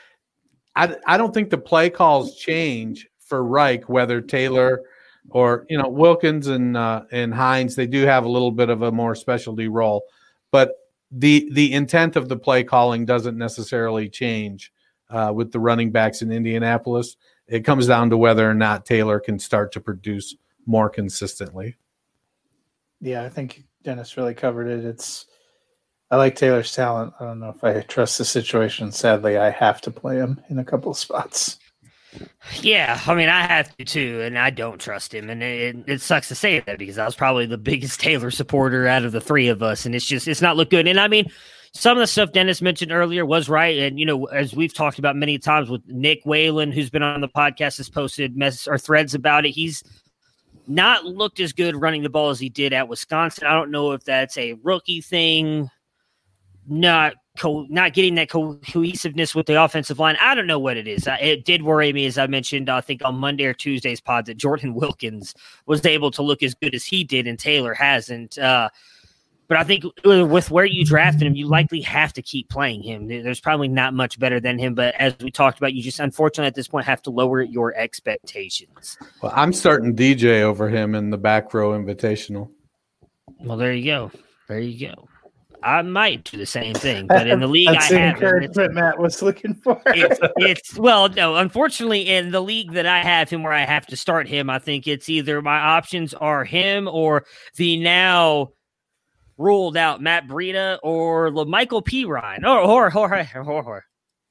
I I don't think the play calls change for Reich whether Taylor or you know Wilkins and uh, and Hines they do have a little bit of a more specialty role, but the the intent of the play calling doesn't necessarily change uh, with the running backs in Indianapolis. It comes down to whether or not Taylor can start to produce more consistently. Yeah, I think Dennis really covered it. It's I like Taylor's talent. I don't know if I trust the situation. Sadly, I have to play him in a couple spots. Yeah, I mean, I have to too, and I don't trust him, and it, it sucks to say that because I was probably the biggest *laughs* Taylor supporter out of the three of us, and it's just it's not look good. And I mean, some of the stuff Dennis mentioned earlier was right, and you know, as we've talked about many times with Nick Whalen, who's been on the podcast, has posted mess or threads about it. He's not looked as good running the ball as he did at Wisconsin. I don't know if that's a rookie thing, not co- not getting that co- cohesiveness with the offensive line. I don't know what it is. Uh, It did worry me, as I mentioned, I think on Monday or Tuesday's pod, that Jordan *laughs* Wilkins was able to look as good as he did, and Taylor hasn't. Uh, but I think with where you drafted him, you likely have to keep playing him. There's probably not much better than him, but as we talked about, you just unfortunately at this point have to lower your expectations. Well, I'm starting DJ over him in the back row invitational. Well, there you go. There you go. I might do the same thing, but in the league I That's the have him, it's, encouragement Matt was looking for. it's, *laughs* it's well, no. Unfortunately, in the league that I have him, where I have to start him, I think it's either my options are him or the now ruled out Matt Breida or Michael P. Ryan or or or, or, or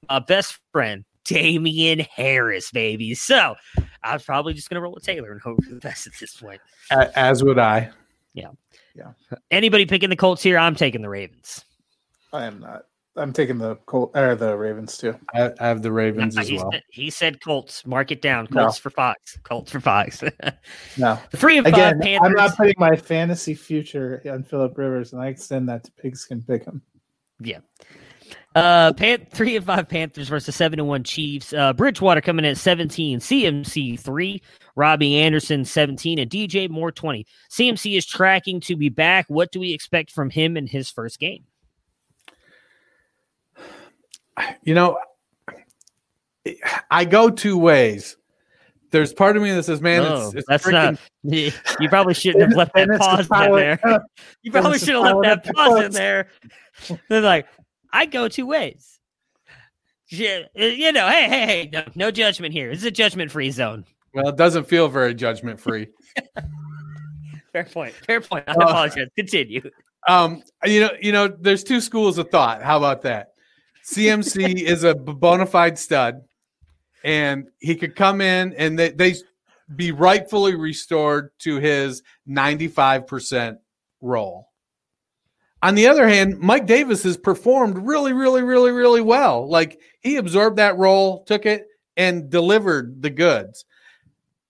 my best friend Damien Harris, baby. So I was probably just gonna roll with Taylor and hope for the best at this point. As would I. Anybody picking the Colts here? I'm taking the Ravens. I am not. I'm taking the Col- or the Ravens too. I, I have the Ravens Nah, as well. said, he said Colts. Mark it down. No. Colts for Fox. Colts for Fox. *laughs* No, the three and again, five Panthers. I'm not putting my fantasy future on Philip Rivers, and I extend that to Pigskin Pick'em. Yeah. Uh, Pan- three and five Panthers versus seven and one Chiefs. Uh, Bridgewater coming in at 17, CMC three, Robbie Anderson 17, and DJ Moore 20. CMC is tracking to be back. What do we expect from him in his first game? You know, I go two ways. there's part of me that says, man, Oh, it's, it's that's freaking- not. *laughs* You probably shouldn't have left that pause in there. *laughs* *laughs* You probably should have left that pause in there. They're like, I go two ways. Uh, You know, hey, hey, hey, no, no judgment here. This is a judgment free zone. Well, it doesn't feel very judgment free. *laughs* Fair point. Fair point. I Uh, apologize. Continue. Um, you know, you know, there's two schools of thought. How about that? CMC *laughs* is a bona fide stud, and he could come in and they, they be rightfully restored to his 95% role. On the other hand, Mike Davis has performed really, really, really, really well. Like he absorbed that role, took it, and delivered the goods.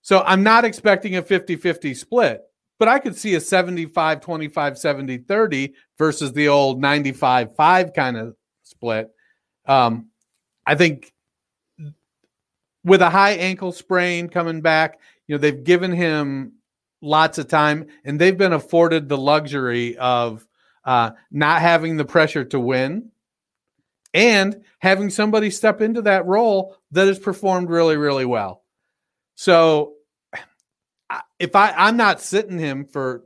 So I'm not expecting a 50 50 split, but I could see a 75 25 70 30 versus the old 95 5 kind of split. Um, I think with a high ankle sprain coming back, you know, they've given him lots of time and they've been afforded the luxury of uh, not having the pressure to win and having somebody step into that role that has performed really, really well. So if I I'm not sitting him for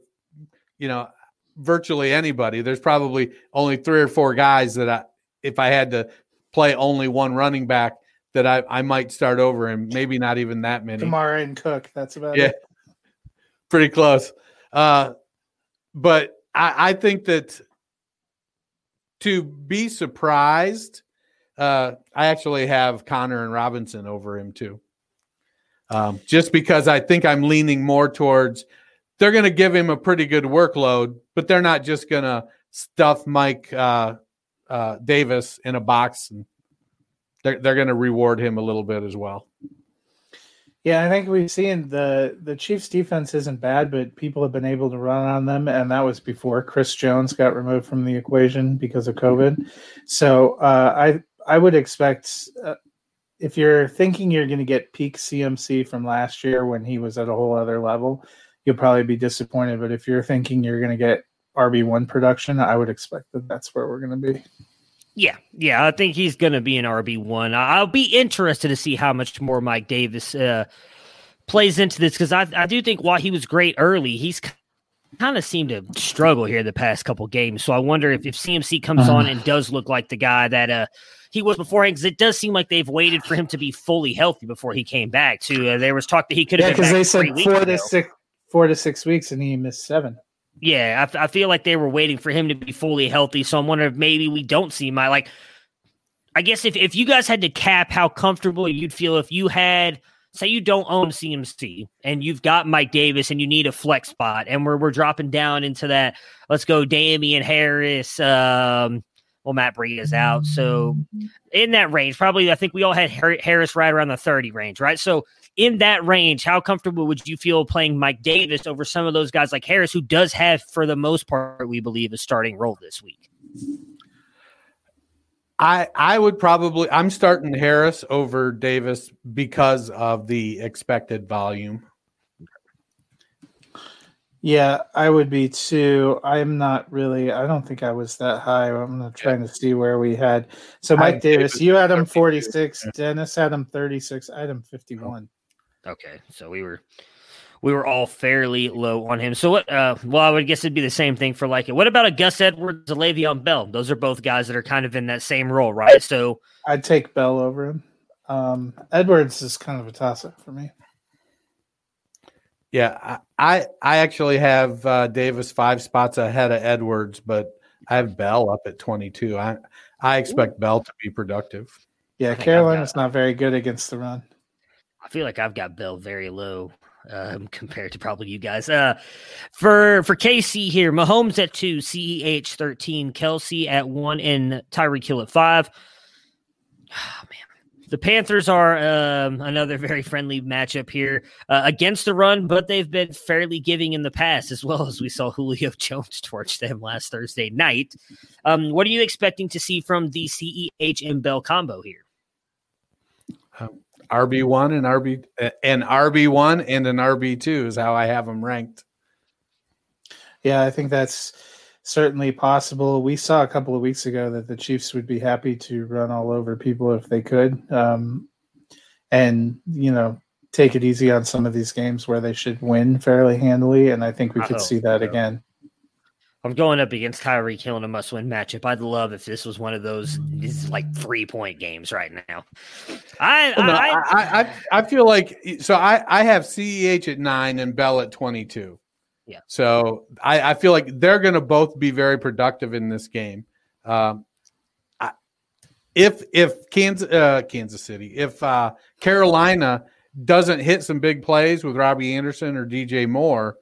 you know virtually anybody, there's probably only three or four guys that I if I had to play only one running back that I, I might start over him. Maybe not even that many. Kamara and Cook. That's about Yeah. it. Pretty close. Uh, but I, I think that to be surprised, uh, I actually have Conner and Robinson over him too. Um, just because I think I'm leaning more towards they're going to give him a pretty good workload, but they're not just going to stuff Mike uh, uh, Davis in a box and they're, they're going to reward him a little bit as well. Yeah, I think we've seen the the Chiefs defense isn't bad, but people have been able to run on them, and that was before Chris Jones got removed from the equation because of COVID. So uh, I I would expect uh, if you're thinking you're going to get peak CMC from last year when he was at a whole other level, you'll probably be disappointed. But if you're thinking you're going to get RB one production, I would expect that that's where we're going to be. Yeah, yeah, I think he's going to be an RB one. I'll be interested to see how much more Mike Davis uh, plays into this because I, I do think while he was great early, he's kind of seemed to struggle here the past couple games. So I wonder if, if CMC comes on and does look like the guy that uh, he was beforehand, because it does seem like they've waited for him to be fully healthy before he came back. To uh, there was talk that he could Yeah, have been because they said four ago. to six four to six weeks, and he missed seven. Yeah, I, I feel like they were waiting for him to be fully healthy. So I'm wondering if maybe we don't see my like. I guess if if you guys had to cap how comfortable you'd feel if you had, say, you don't own CMC and you've got Mike Davis and you need a flex spot, and we're we're dropping down into that. Let's go, Damien Harris. Um, well, Matt Breida's out, so in that range, probably I think we all had Harris right around the 30 range, right? So in that range, how comfortable would you feel playing Mike Davis over some of those guys like Harris, who does have, for the most part, we believe, a starting role this week? I I would probably I'm starting Harris over Davis because of the expected volume. Yeah, I would be too. I'm not really. I don't think I was that high. I'm not trying to see where we had. So Mike had Davis, you had him 32. 46. Dennis had him 36. I had him 51. Okay, so we were we were all fairly low on him. So what? Uh, well, I would guess it'd be the same thing for like it. What about a Gus Edwards, a Le'Veon Bell? Those are both guys that are kind of in that same role, right? So I'd take Bell over him. Um, Edwards is kind of a toss up for me. Yeah, I I, I actually have uh, Davis five spots ahead of Edwards, but I have Bell up at 22. I I expect Bell to be productive. Yeah, think I've Carolina's not very good against the run. I feel like I've got Bell very low um, *laughs* compared to probably you guys. Uh, for for KC here, Mahomes at two, CEH thirteen, Kelce at one, and Tyreek Hill at five. *sighs* Oh, man. The Panthers are um, another very friendly matchup here uh, against the run, but they've been fairly giving in the past, as well as we saw *laughs* Julio Jones torch them last Thursday night. Um, what are you expecting to see from the CEH and Bell combo here? RB one and RB an RB one and an RB two is how I have them ranked. Yeah, I think that's certainly possible. We saw a couple of weeks ago that the Chiefs would be happy to run all over people if they could. Um, and, you know, take it easy on some of these games where they should win fairly handily, and I think we I could see that so. again. I'm going up against Tyreek Hill in a must-win matchup. I'd love if this was one of those this is like three-point games right now. I, Well, no, I, I, I, I feel like so I, I have CEH at nine and Bell at 22. Yeah. So I, I feel like they're going to both be very productive in this game. Um, I, if if Kansas uh, Kansas City, if uh, Carolina doesn't hit some big plays with Robbie Anderson or DJ Moore,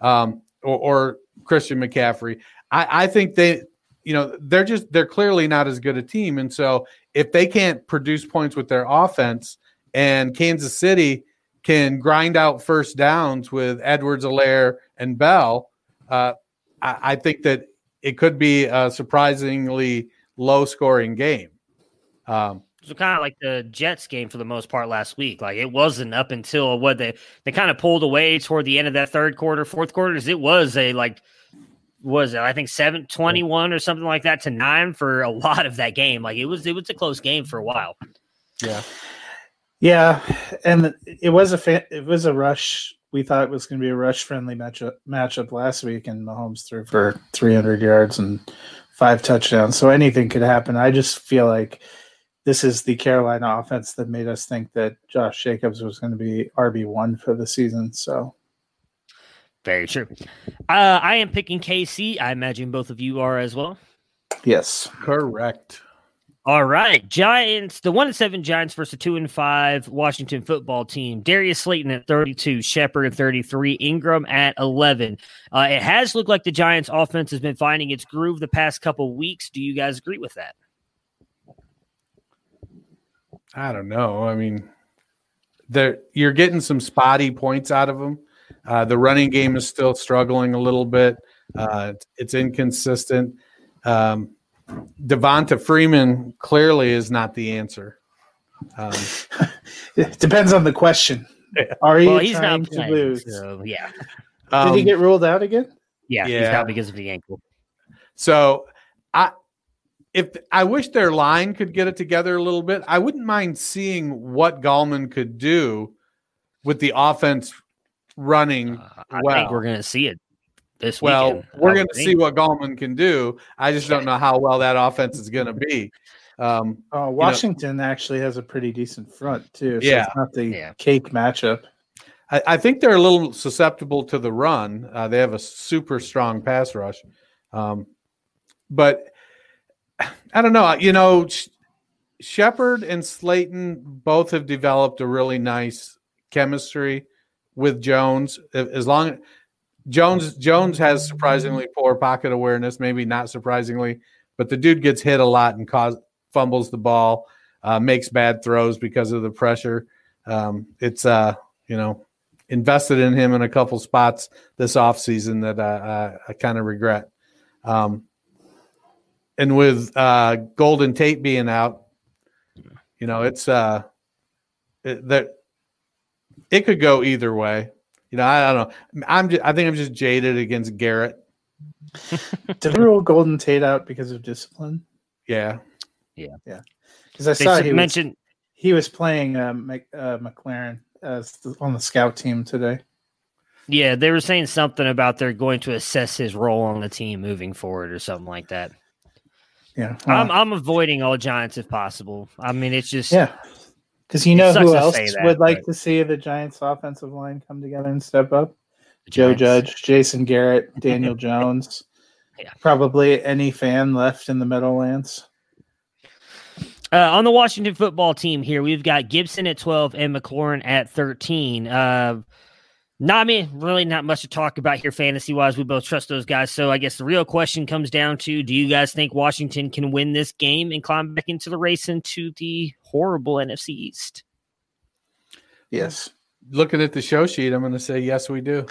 um, or, or Christian McCaffrey, I, I think they, you know, they're just they're clearly not as good a team, and so if they can't produce points with their offense, and Kansas City can grind out first downs with Edwards-Helaire, and Bell, uh, I, I think that it could be a surprisingly low scoring game. Um, So kind of like the Jets game for the most part last week. Like it wasn't up until what they they kind of pulled away toward the end of that third quarter, fourth quarters. It was a like was it I think seven twenty one or something like that to nine for a *laughs* lot of that game. Like it was it was a close game for a while. yeah. Yeah, and it was a fa- it was a rush. We thought it was going to be a rush friendly matchup matchup last week, and Mahomes threw for 300 yards and five touchdowns. So anything could happen. I just feel like this is the Carolina offense that made us think that Josh Jacobs was going to be RB one for the season. So Very true. Uh, I am picking KC. I imagine both of you are as well. yes, Correct. All right, Giants. The one and seven Giants versus two and five Washington football team. Darius Slayton at thirty-two, Shepard at thirty-three, Ingram at eleven. Uh, it has looked like the Giants' offense has been finding its groove the past couple weeks. Do you guys agree with that? I don't know. I mean, you're getting some spotty points out of them. Uh, the running game is still struggling a little bit. Uh, it's, it's inconsistent. Um, Devonta Freeman clearly is not the answer. Um, *laughs* it depends on the question. Are you Well, he's trying not to playing, lose? so yeah, Did he um, get ruled out again? yeah, he's out because of the ankle. So I if I wish their line could get it together a little bit. I wouldn't mind seeing what Gallman could do with the offense running Uh, I well. think we're going to see it this well, weekend. we're going to see what Gallman can do. I just don't know how well that offense is going to be. Um, Oh, Washington actually has a pretty decent front too. So Yeah. it's not the Yeah. cake matchup. I, I think they're a little susceptible to the run. Uh, they have a super strong pass rush, um, but *sighs* I don't know. You know, Sh- Shepard and Slayton both have developed a really nice chemistry with Jones. As long Jones Jones has surprisingly poor pocket awareness, maybe not surprisingly, but the dude gets hit a lot and cause fumbles the ball, uh, makes bad throws because of the pressure. Um, it's uh, you know, invested in him in a couple spots this offseason that I, I, I kind of regret. Um, and with uh, Golden Tate being out, you know, it's uh, it, that it could go either way. You know, I don't know. I'm just, I think I'm just jaded against Garrett. *laughs* Did they rule Golden Tate out because of discipline? Yeah, yeah, yeah. Because I They saw s- he was, mentioned he was playing uh, Mc, uh, McLaurin as the, on the scout team today. Yeah, they were saying something about they're going to assess his role on the team moving forward or something like that. Yeah, I'm I'm avoiding all Giants if possible. I mean, it's just yeah. Because you know who else that, would like but- to see the Giants' offensive line come together and step up? Joe Judge, Jason Garrett, *laughs* Daniel Jones. Yeah. Probably any fan left in the Meadowlands. Uh, on the Washington football team here, we've got Gibson at 12 and McLaurin at 13. Uh, not I me, really not much to talk about here fantasy wise. We both trust those guys. So I guess the real question comes down to do you guys think Washington can win this game and climb back into the race into the horrible NFC East? Yes. looking at the show sheet, I'm going to say yes, we do.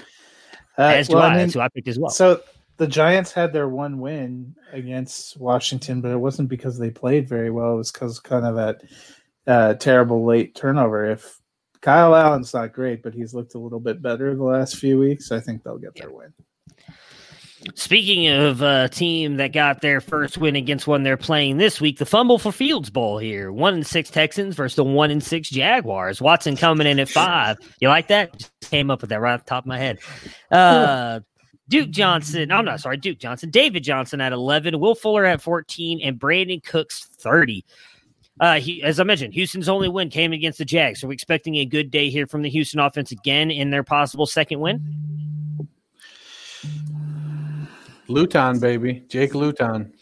Uh, As do well, I. mean, That's who I picked as well. So the Giants had their one win against Washington, but it wasn't because they played very well. It was because kind of that uh, terrible late turnover. If Kyle Allen's not great, but he's looked a little bit better the last few weeks, I think they'll get their win. Speaking of a team that got their first win against one they're playing this week, the Fumble for Fields Bowl here. One and six Texans versus the one and six Jaguars. Watson coming in at five. You like that? Just came up with that right off the top of my head. Uh, Duke Johnson. I'm not sorry, Duke Johnson. David Johnson at 11. Will Fuller at 14, and Brandin Cooks 30. Uh, he, as I mentioned, Houston's only win came against the Jags. Are we're expecting a good day here from the Houston offense again in their possible second win. Luton, baby. Jake Luton.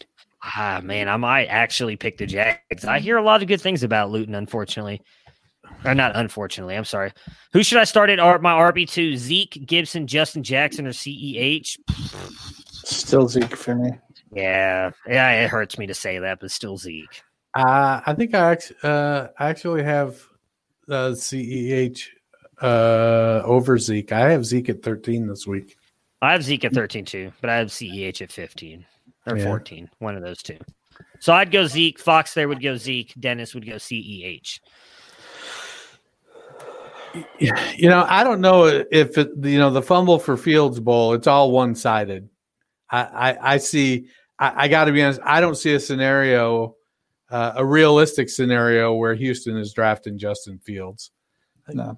Ah, man, I might actually pick the Jags. I hear a lot of good things about Luton, unfortunately. Or not unfortunately, I'm sorry. Who should I start at my RB2? Zeke, Gibson, Justin Jackson, or CEH? Still Zeke for me. Yeah, yeah, it hurts me to say that, but still Zeke. Uh, I think I, act- uh, I actually have uh, CEH uh, over Zeke. I have Zeke at 13 this week. I have Zeke at 13 too, but I have CEH at 15 or Yeah. 14, one of those two. So I'd go Zeke. Fox there would go Zeke. Dennis would go CEH. *sighs* You know, I don't know if it, you know the fumble for Fields Bowl. It's all one sided. I, I I see. I, I got to be honest. I don't see a scenario, uh, a realistic scenario where Houston is drafting Justin Fields. No.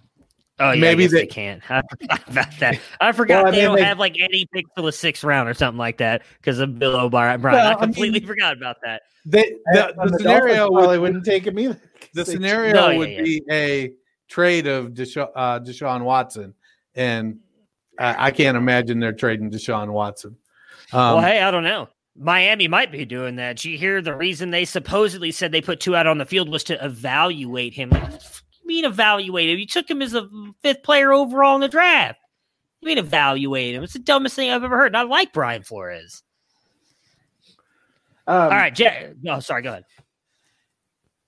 Oh yeah, Maybe maybe they, they- can't. *laughs* I forgot about that. I forgot Well, I they mean, don't they- have like any pick for the sixth round or something like that because of Bill O'Brien. Well, I I completely mean- *laughs* forgot about that. They, the, the the scenario Dolphins would, probably wouldn't take him either. *laughs* the scenario No, yeah, would yeah. be a trade of Desha- uh, Deshaun Watson, and I, I can't imagine they're trading Deshaun Watson. Um, well, hey, I don't know. Miami might be doing that. Did you hear the reason they supposedly said they put two out on the field was to evaluate him? Like, what you mean evaluate him? You took him as a fifth player overall in the draft. You mean evaluate him? It's the dumbest thing I've ever heard. And I like Brian Flores. Um, All right, Jay. No, sorry. Go ahead.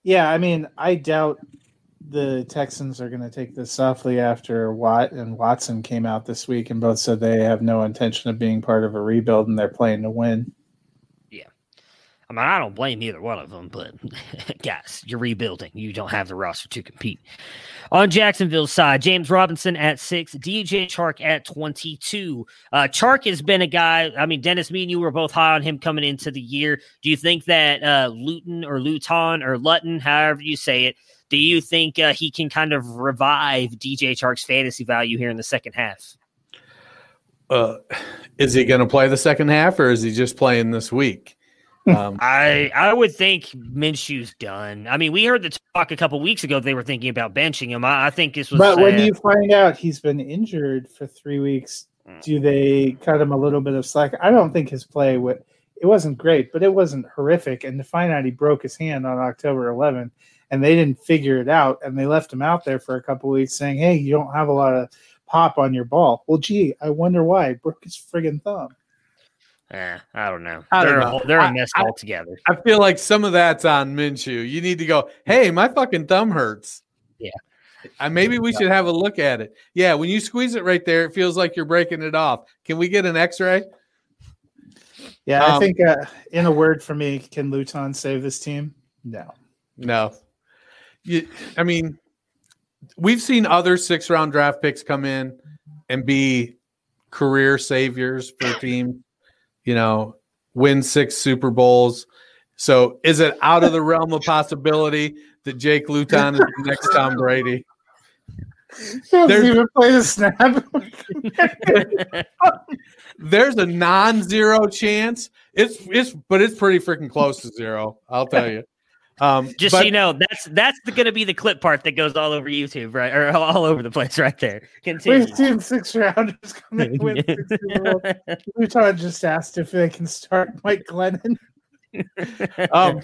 Yeah, I mean, I doubt the Texans are going to take this softly after Watt and Watson came out this week and both said they have no intention of being part of a rebuild and they're playing to win. I mean, I don't blame either one of them, but *laughs* guys, you're rebuilding. You don't have the roster to compete. On Jacksonville's side, James Robinson at six, DJ Chark at 22. Uh, Chark has been a guy, I mean, Dennis, me and you were both high on him coming into the year. Do you think that uh, Luton or Luton or Lutton, however you say it, do you think uh, he can kind of revive DJ Chark's fantasy value here in the second half? uh, is he going to play the second half, or is he just playing this week? Um, I I would think Minshew's done. I mean, we heard the talk a couple weeks ago. They were thinking about benching him. I, I think this was. But when uh, you find out he's been injured for three weeks, do they cut him a little bit of slack? I don't think his play would. It wasn't great, but it wasn't horrific. And to find out he broke his hand on October 11th, and they didn't figure it out, and they left him out there for a couple weeks, saying, "Hey, you don't have a lot of pop on your ball." Well, gee, I wonder why. He broke his friggin' thumb. Eh, I don't know. I don't they're know. A, they're a I- mess I- altogether. I feel like some of that's on Minshew. You need to go, hey, my fucking thumb hurts. Yeah. Uh, maybe we should have a look at it. Yeah, when you squeeze it right there, it feels like you're breaking it off. Can we get an X-ray? Yeah, I Um, think uh, in a word for me, can Luton save this team? No. No. You, I mean, we've seen other six-round draft picks come in and be career saviors for teams. You know, win six Super Bowls. So, is it out of the realm of possibility that Jake Luton is the next Tom Brady? Doesn't There's- even play the snap. *laughs* There's a non-zero chance. It's it's but it's pretty freaking close to zero. I'll tell you. Um, Just but- so you know, that's that's going to be the clip part that goes all over YouTube, right, or all over the place, right there. Continue. We've seen six rounders come in with six Super Luton just asked if they can start Mike Glennon. *laughs* um,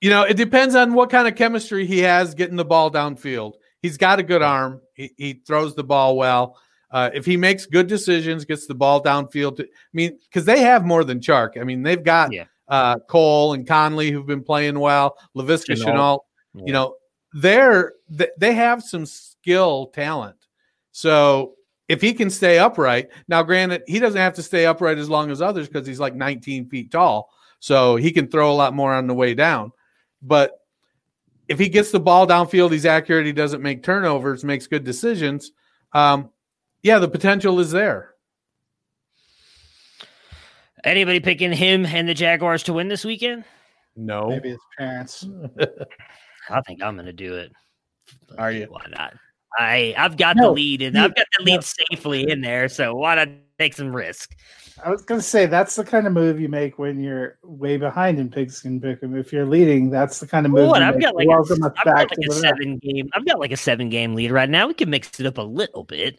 you know, it depends on what kind of chemistry he has getting the ball downfield. He's got a good arm. He, he throws the ball well. Uh, if he makes good decisions, gets the ball downfield. To, I mean, because they have more than Chark. I mean, they've got Yeah. Uh, Cole and Conley who've been playing well. Laviska Shenault. Shenault. Yeah. You know, they're th- they have some skill talent. So if he can stay upright, now granted, he doesn't have to stay upright as long as others because he's like 19 feet tall. So he can throw a lot more on the way down. But if he gets the ball downfield, he's accurate, he doesn't make turnovers, makes good decisions. Um, yeah, the potential is there. Anybody picking him and the Jaguars to win this weekend? No. Maybe his parents. I think I'm going to do it. Are you? Why not? I I've got the lead and you- I've got the lead no. safely in there, so why not take some risk? I was gonna say that's the kind of move you make when you're way behind in pigskin pick'em. If you're leading, that's the kind of move. Well, what, you I've make. got like a, Welcome us I've got like a seven game. I've got like a seven game lead right now. We can mix it up a little bit.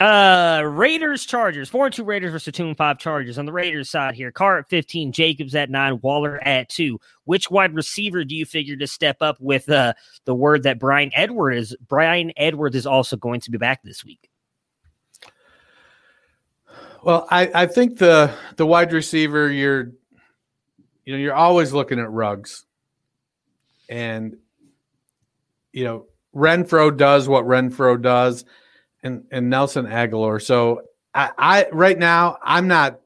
Uh Raiders Chargers four and two Raiders versus two and five Chargers on the Raiders side here. Carr at fifteen, Jacobs at nine, Waller at two. Which wide receiver do you figure to step up with uh the word that Bryan Edward is Bryan Edwards is also going to be back this week? Well, I, I think the the wide receiver you're you know you're always looking at Ruggs, and you know Renfrow does what Renfrow does, and and Nelson Agholor. So I, I right now I'm not.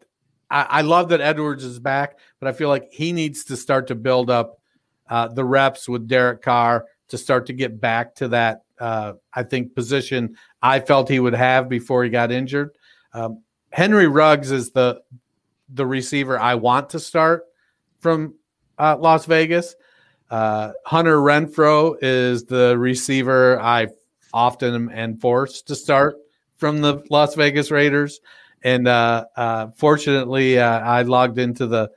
I, I love that Edwards is back, but I feel like he needs to start to build up uh, the reps with Derek Carr to start to get back to that. Uh, I think position I felt he would have before he got injured. Um, Henry Ruggs is the the receiver I want to start from uh, Las Vegas. Uh, Hunter Renfrow is the receiver I often and forced to start from the Las Vegas Raiders. And uh, uh, fortunately, uh, I logged into the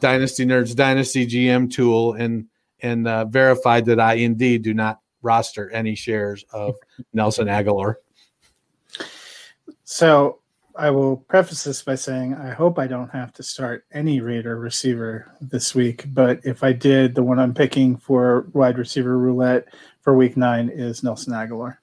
Dynasty Nerds Dynasty GM tool and and uh, verified that I indeed do not roster any shares of *laughs* Nelson Agholor. So I will preface this by saying I hope I don't have to start any Raider receiver this week. But if I did, the one I'm picking for wide receiver roulette for week nine is Nelson Agholor.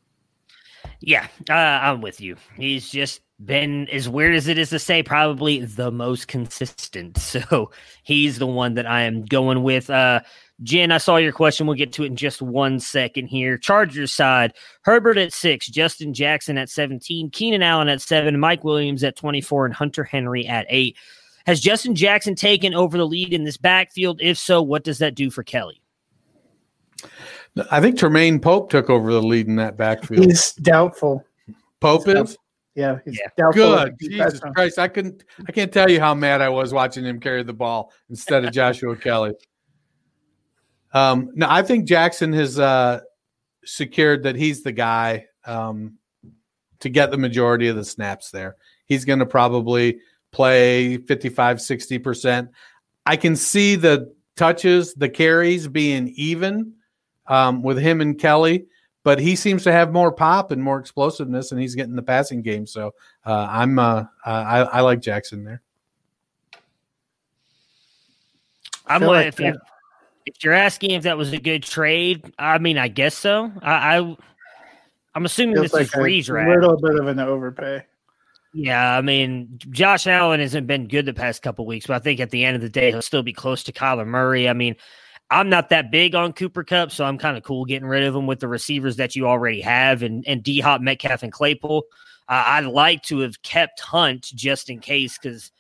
Yeah, uh, I'm with you. He's just been as weird as it is to say, probably the most consistent. *laughs* So he's the one that I am going with. Uh, Jen, I saw your question. We'll get to it in just one second here. Chargers side: Herbert at six, Justin Jackson at seventeen, Keenan Allen at seven, Mike Williams at twenty-four, and Hunter Henry at eight. Has Justin Jackson taken over the lead in this backfield? If so, what does that do for Kelley? I think Troymaine Pope took over the lead in that backfield. He's doubtful. Pope is Yeah, he's Yeah. doubtful. good. Jesus Christ, I couldn't. I can't tell you how mad I was watching him carry the ball instead of *laughs* Joshua Kelley. Um, no, I think Jackson has uh, secured that he's the guy um, to get the majority of the snaps there. He's going to probably play 55, 60%. I can see the touches, the carries being even um, with him and Kelley, but he seems to have more pop and more explosiveness, and he's getting the passing game. So uh, I'm uh, I, I like Jackson there. I'm like, like if, if, if you're asking if that was a good trade, I mean, I guess so. I, I I'm assuming Feels this like is a little bit of an overpay. Yeah, I mean, Josh Allen hasn't been good the past couple weeks, but I think at the end of the day, he'll still be close to Kyler Murray. I mean, I'm not that big on Cooper Kupp, so I'm kind of cool getting rid of him with the receivers that you already have and and D Hop, Metcalf, and Claypool. Uh, I'd like to have kept Hunt just in case because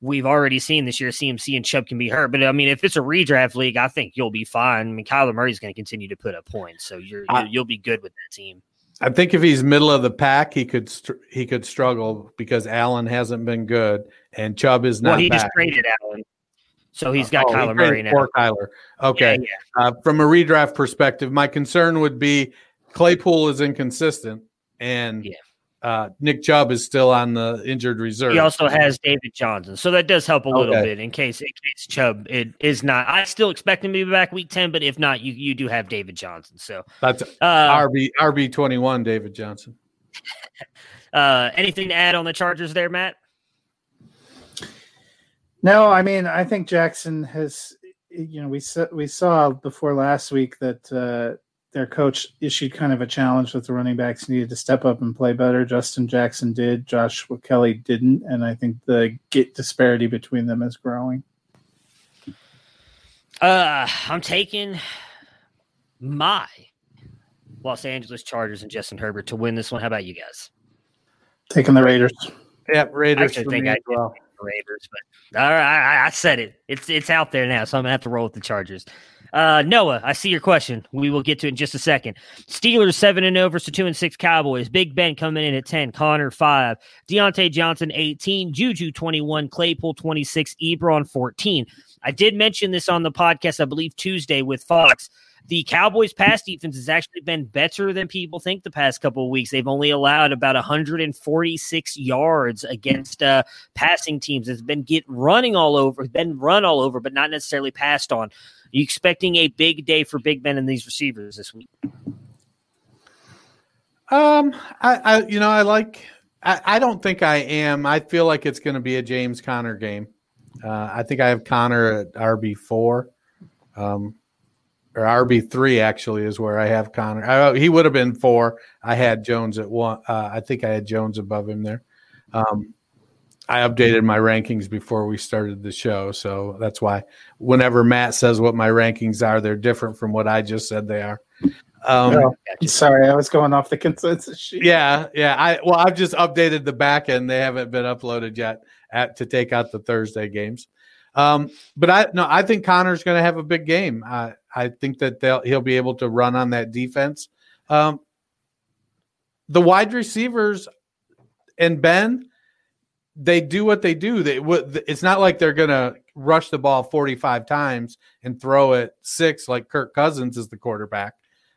we've already seen this year CMC and Chubb can be hurt. But I mean, if it's a redraft league, I think you'll be fine. I mean, Kyler Murray's going to continue to put up points, so you're, I- you'll be good with that team. I think if he's middle of the pack, he could str- he could struggle because Allen hasn't been good and Chubb is not. Well, he back. just traded Allen, so he's got Oh, Kyler Murray now. for Kyler. Okay. Yeah, yeah. Uh, from a redraft perspective, my concern would be Claypool is inconsistent and Yeah. uh, Nick Chubb is still on the injured reserve. He also has David Johnson, so that does help a little Okay. bit in case in case Chubb it is not. I still expect him to be back week ten, but if not, you you do have David Johnson. So, That's uh, RB RB twenty one, David Johnson. *laughs* uh, anything to add on the Chargers there, Matt? No, I mean, I think Jackson has. You know, we saw we saw before last week that uh, their coach issued kind of a challenge that the running backs needed to step up and play better. Justin Jackson did, Joshua Kelley didn't, and I think the get disparity between them is growing. Uh, I'm taking my Los Angeles Chargers and Justin Herbert to win this one. How about you guys? Taking the Raiders. Yeah, Raiders actually for think I well. Raiders, but all right, I, I said it. It's it's out there now, so I'm gonna have to roll with the Chargers. Uh, Noah, I see your question. We will get to it in just a second. Steelers seven and zero versus two and six Cowboys. Big Ben coming in at ten. Conner five. Diontae Johnson eighteen. Juju twenty one. Claypool twenty six. Ebron fourteen. I did mention this on the podcast, I believe Tuesday with Fox. The Cowboys' pass defense has actually been better than people think the past couple of weeks. They've only allowed about 146 yards against uh, passing teams. It's been get running all over, been run all over, but not necessarily passed on. Are you expecting a big day for Big Ben and these receivers this week? Um, I, I you know, I like. I, I don't think I am. I feel like it's going to be a James Conner game. Uh, I think I have Conner at RB four. Um, or RB three actually is where I have Conner. I, he would have been four. I had Jones at one. Uh, I think I had Jones above him there. Um, I updated my rankings before we started the show, so that's why whenever Matt says what my rankings are, they're different from what I just said they are. Um, Oh, sorry, I was going off the consensus sheet. yeah, yeah. I well, I've just updated the back end. They haven't been uploaded yet at, to take out the Thursday games. Um, but I no, I think Conner's going to have a big game. I I think that they'll he'll be able to run on that defense. Um, the wide receivers and Ben, they do what they do. They. It's not like they're going to rush the ball forty five times and throw it six like Kirk Cousins is the quarterback.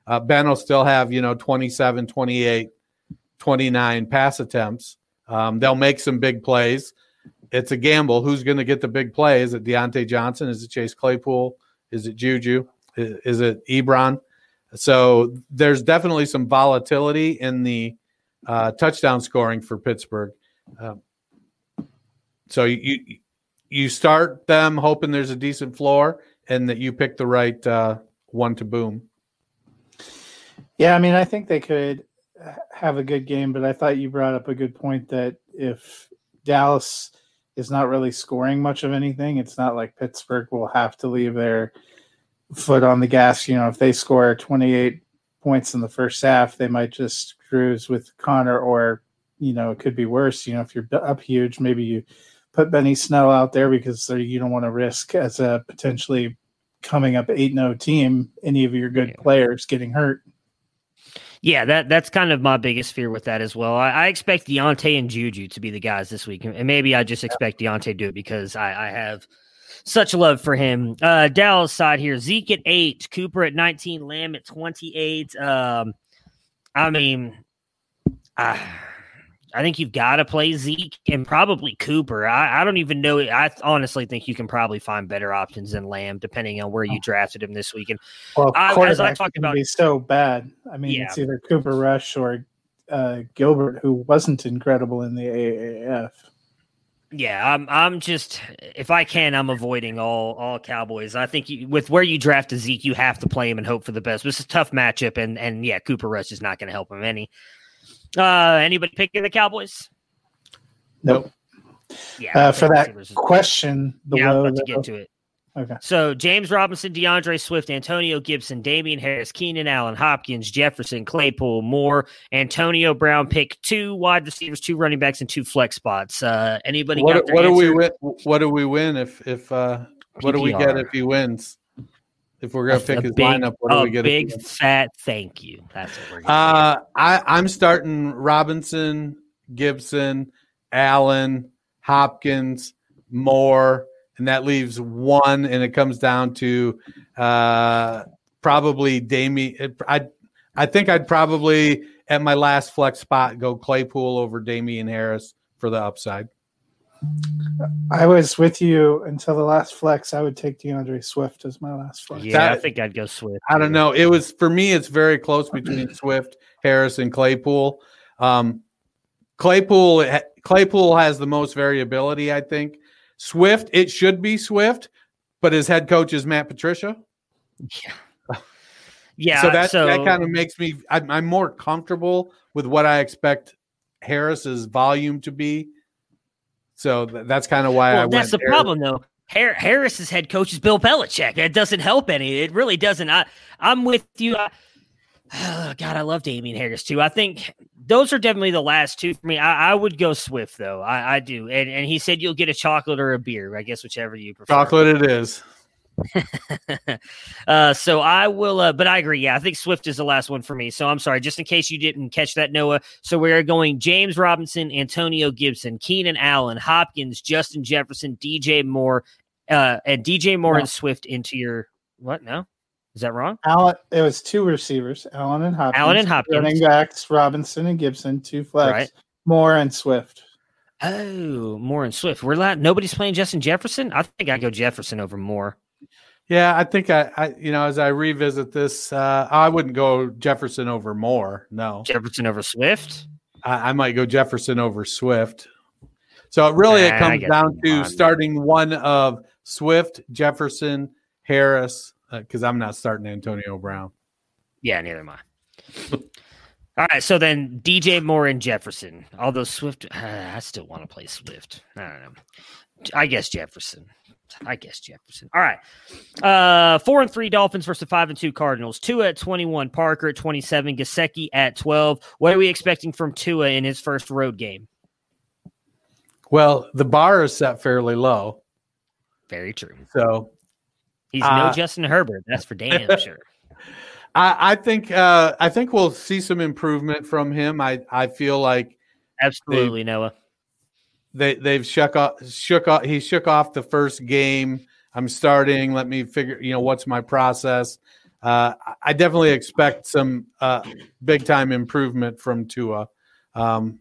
Uh, ben will still have you know 27, 28, 29 pass attempts. Um, they'll make some big plays. It's a gamble. Who's going to get the big play? Is it Diontae Johnson? Is it Chase Claypool? Is it Juju? Is, it Ebron? So there's definitely some volatility in the uh, touchdown scoring for Pittsburgh. Uh, so you you start them hoping there's a decent floor and that you pick the right uh, one to boom. Yeah, I mean, I think they could have a good game, but I thought you brought up a good point that if Dallas is not really scoring much of anything, it's not like Pittsburgh will have to leave their foot on the gas. You know, if they score 28 points in the first half, they might just cruise with Conner, or, you know, it could be worse. You know, if you're up huge, maybe you put Benny Snell out there because you don't want to risk as a potentially coming up 8 0 team any of your good players getting hurt. Yeah, that that's kind of my biggest fear with that as well. I, I, expect Diontae and Juju to be the guys this week, and maybe I just expect Diontae to do it because I, I have such love for him. Uh, Dallas side here: Zeke at eight, Cooper at nineteen, Lamb at twenty-eight. Um, I mean, I, I think you've got to play Zeke and probably Cooper. I, I don't even know. I honestly think you can probably find better options than Lamb, depending on where you drafted him this week. And well, I, as I talked about, be so bad. I mean, yeah. it's either Cooper Rush or uh, Gilbert, who wasn't incredible in the AAF. Yeah, I'm. I'm just if I can, I'm avoiding all all Cowboys. I think you, with where you draft Zeke, you have to play him and hope for the best. This is a tough matchup, and and yeah, Cooper Rush is not going to help him any. Uh, anybody picking the Cowboys? Nope. Yeah. Uh, for that question, yeah, I'm about to get to it. Okay. So James Robinson, DeAndre Swift, Antonio Gibson, Damien Harris, Keenan Allen, Hopkins, Jefferson, Claypool, Moore, Antonio Brown. Pick two wide receivers, two running backs, and two flex spots. Uh, anybody? What, what do we win? What do we win if if uh, what do we get if he wins? If we're gonna a, pick a his big, lineup, what do a we get? Big fat thank you. That's what we're. Gonna Uh, I I'm starting Robinson, Gibson, Allen, Hopkins, Moore, and that leaves one, and it comes down to uh, probably Damien. I I think I'd probably at my last flex spot go Claypool over Damien Harris for the upside. I was with you until the last flex. I would take DeAndre Swift as my last flex. Yeah, that, I think I'd go Swift. I don't know. It was for me. It's very close between Swift, Harris, and Claypool. Um, Claypool Claypool has the most variability. I think Swift. It should be Swift, but his head coach is Matt Patricia. Yeah. *laughs* Yeah. So that so, that kind of makes me. I'm, I'm more comfortable with what I expect Harris's volume to be so th- that's kind of why I. well, I That's the there. problem, though. Har- Harris's head coach is Bill Belichick. It doesn't help any. It really doesn't. I, I'm with you. I, *sighs* oh, God, I love Damien Harris too. I think those are definitely the last two for me. I, I would go Swift though. I, I do. And, and he said you'll get a chocolate or a beer. I guess whichever you prefer. Chocolate it is. *laughs* uh, so I will, uh, but I agree. Yeah, I think Swift is the last one for me. So I'm sorry, just in case you didn't catch that, Noah. So we're going James Robinson, Antonio Gibson, Keenan Allen, Hopkins, Justin Jefferson, DJ Moore, uh, and DJ Moore No. and Swift into your what? No, is that wrong? Allen, it was two receivers, Allen and Hopkins. Allen and Hopkins. Running backs, Robinson and Gibson, two flex, Right. Moore and Swift. Oh, Moore and Swift. We're not. Nobody's playing Justin Jefferson. I think I go Jefferson over Moore. Yeah, I think I, I, you know, as I revisit this, uh, I wouldn't go Jefferson over Moore. No, Jefferson over Swift. I, I might go Jefferson over Swift. So it really Nah, it comes down it. to Fine. starting one of Swift, Jefferson, Harris, because I'm not starting Antonio Brown. Yeah, neither am I. *laughs* All right, so then DJ Moore and Jefferson. Although Swift, *sighs* I still want to play Swift. I don't know. I guess Jefferson. I guess Jefferson. All right. Uh four and three Dolphins versus five and two Cardinals. Tua at 21, Parker at 27, Gesicki at 12. What are we expecting from Tua in his first road game? Well, the bar is set fairly low, Very true. so He's Uh, no Justin Herbert. That's for damn *laughs* sure. I, I think uh, I think we'll see some improvement from him. I, I feel like Absolutely, Noah. They they've shook off shook off he shook off the first game. I'm starting. Let me figure. You know what's my process. Uh, I- definitely expect some uh, big time improvement from Tua. Um,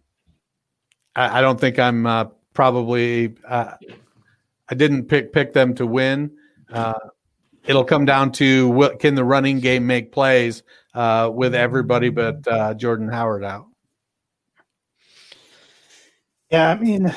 I, I don't think I'm uh, probably. Uh, I didn't pick pick them to win. Uh, it'll come down to what can the running game make plays uh, with everybody but Jordan Howard out. Yeah, I mean,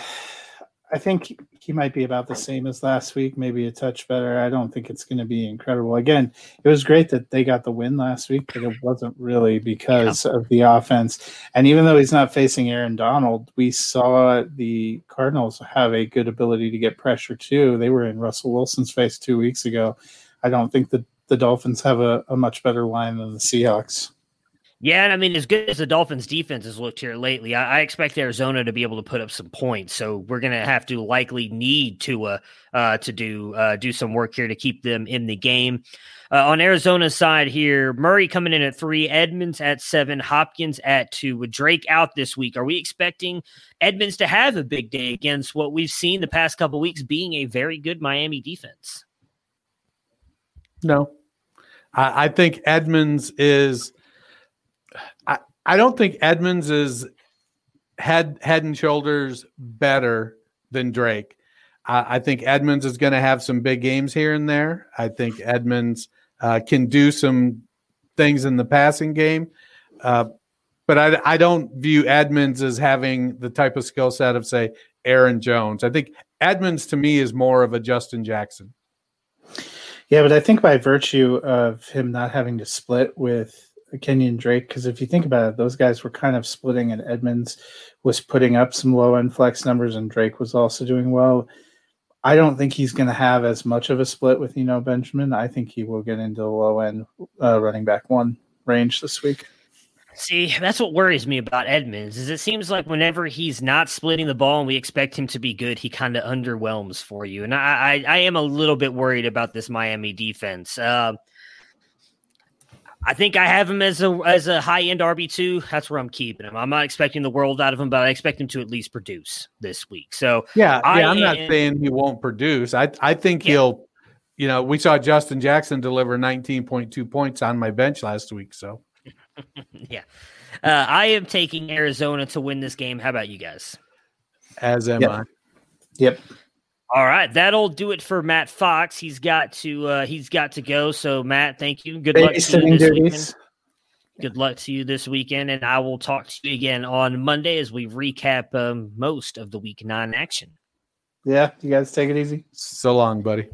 I think he might be about the same as last week, maybe a touch better. I don't think it's going to be incredible. Again, it was great that they got the win last week, but it wasn't really because of the offense. And even though he's not facing Aaron Donald, we saw the Cardinals have a good ability to get pressure too. They were in Russell Wilson's face two weeks ago. I don't think that the Dolphins have a, a much better line than the Seahawks. Yeah, and I mean, as good as the Dolphins' defense has looked here lately, I, I expect Arizona to be able to put up some points. So we're going to have to likely need Tua uh, to do uh, do some work here to keep them in the game. Uh, on Arizona's side here, Murray coming in at three, Edmonds at seven, Hopkins at two. With Drake out this week, are we expecting Edmonds to have a big day against what we've seen the past couple weeks being a very good Miami defense? No, I, I think Edmonds is. I, don't think Edmonds is head head and shoulders better than Drake. I, I think Edmonds is going to have some big games here and there. I think Edmonds uh, can do some things in the passing game, uh, but I, I don't view Edmonds as having the type of skill set of say Aaron Jones. I think Edmonds to me is more of a Justin Jackson. Yeah, but I think by virtue of him not having to split with Kenyan Drake, because if you think about it, those guys were kind of splitting, and Edmonds was putting up some low end flex numbers, and Drake was also doing well. I don't think he's going to have as much of a split with you know Benjamin. I think he will get into the low end uh, running back one range this week. See, that's what worries me about Edmonds. Is it seems like whenever he's not splitting the ball and we expect him to be good, he kind of underwhelms for you. And I, I, I am a little bit worried about this Miami defense. Uh, I think I have him as a as a high end RB two. That's where I'm keeping him. I'm not expecting the world out of him, but I expect him to at least produce this week. So Yeah, I yeah. I'm not saying he won't produce. I I think Yeah. he'll. You know, we saw Justin Jackson deliver 19.2 points on my bench last week. So *laughs* yeah, uh, I am taking Arizona to win this game. How about you guys? as am Yep. I. Yep. All right, that'll do it for Matt Fox. He's got to uh, he's got to go. So Matt, thank you. Good luck to you this weekend. Good luck to you this weekend, and I will talk to you again on Monday as we recap um, most of the Week Nine action. Yeah, you guys take it easy. So long, buddy.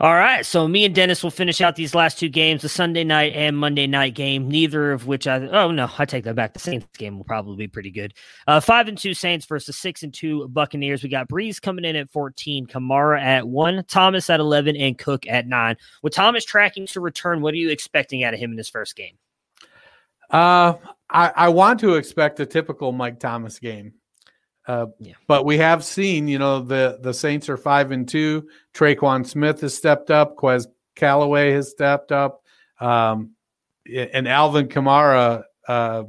All right, so me and Dennis will finish out these last two games, the Sunday night and Monday night game. Neither of which I oh no, I take that back. The Saints game will probably be pretty good. Uh, five and two Saints versus six and two Buccaneers. We got Brees coming in at fourteen, Kamara at one, Thomas at eleven, and Cook at nine. With Thomas tracking to return, what are you expecting out of him in his first game? Uh, I, I want to expect a typical Mike Thomas game. Uh, Yeah. But we have seen, you know, the the Saints are five and two. Tre'Quan Smith has stepped up. Quez Callaway has stepped up. Um, and Alvin Kamara. Uh,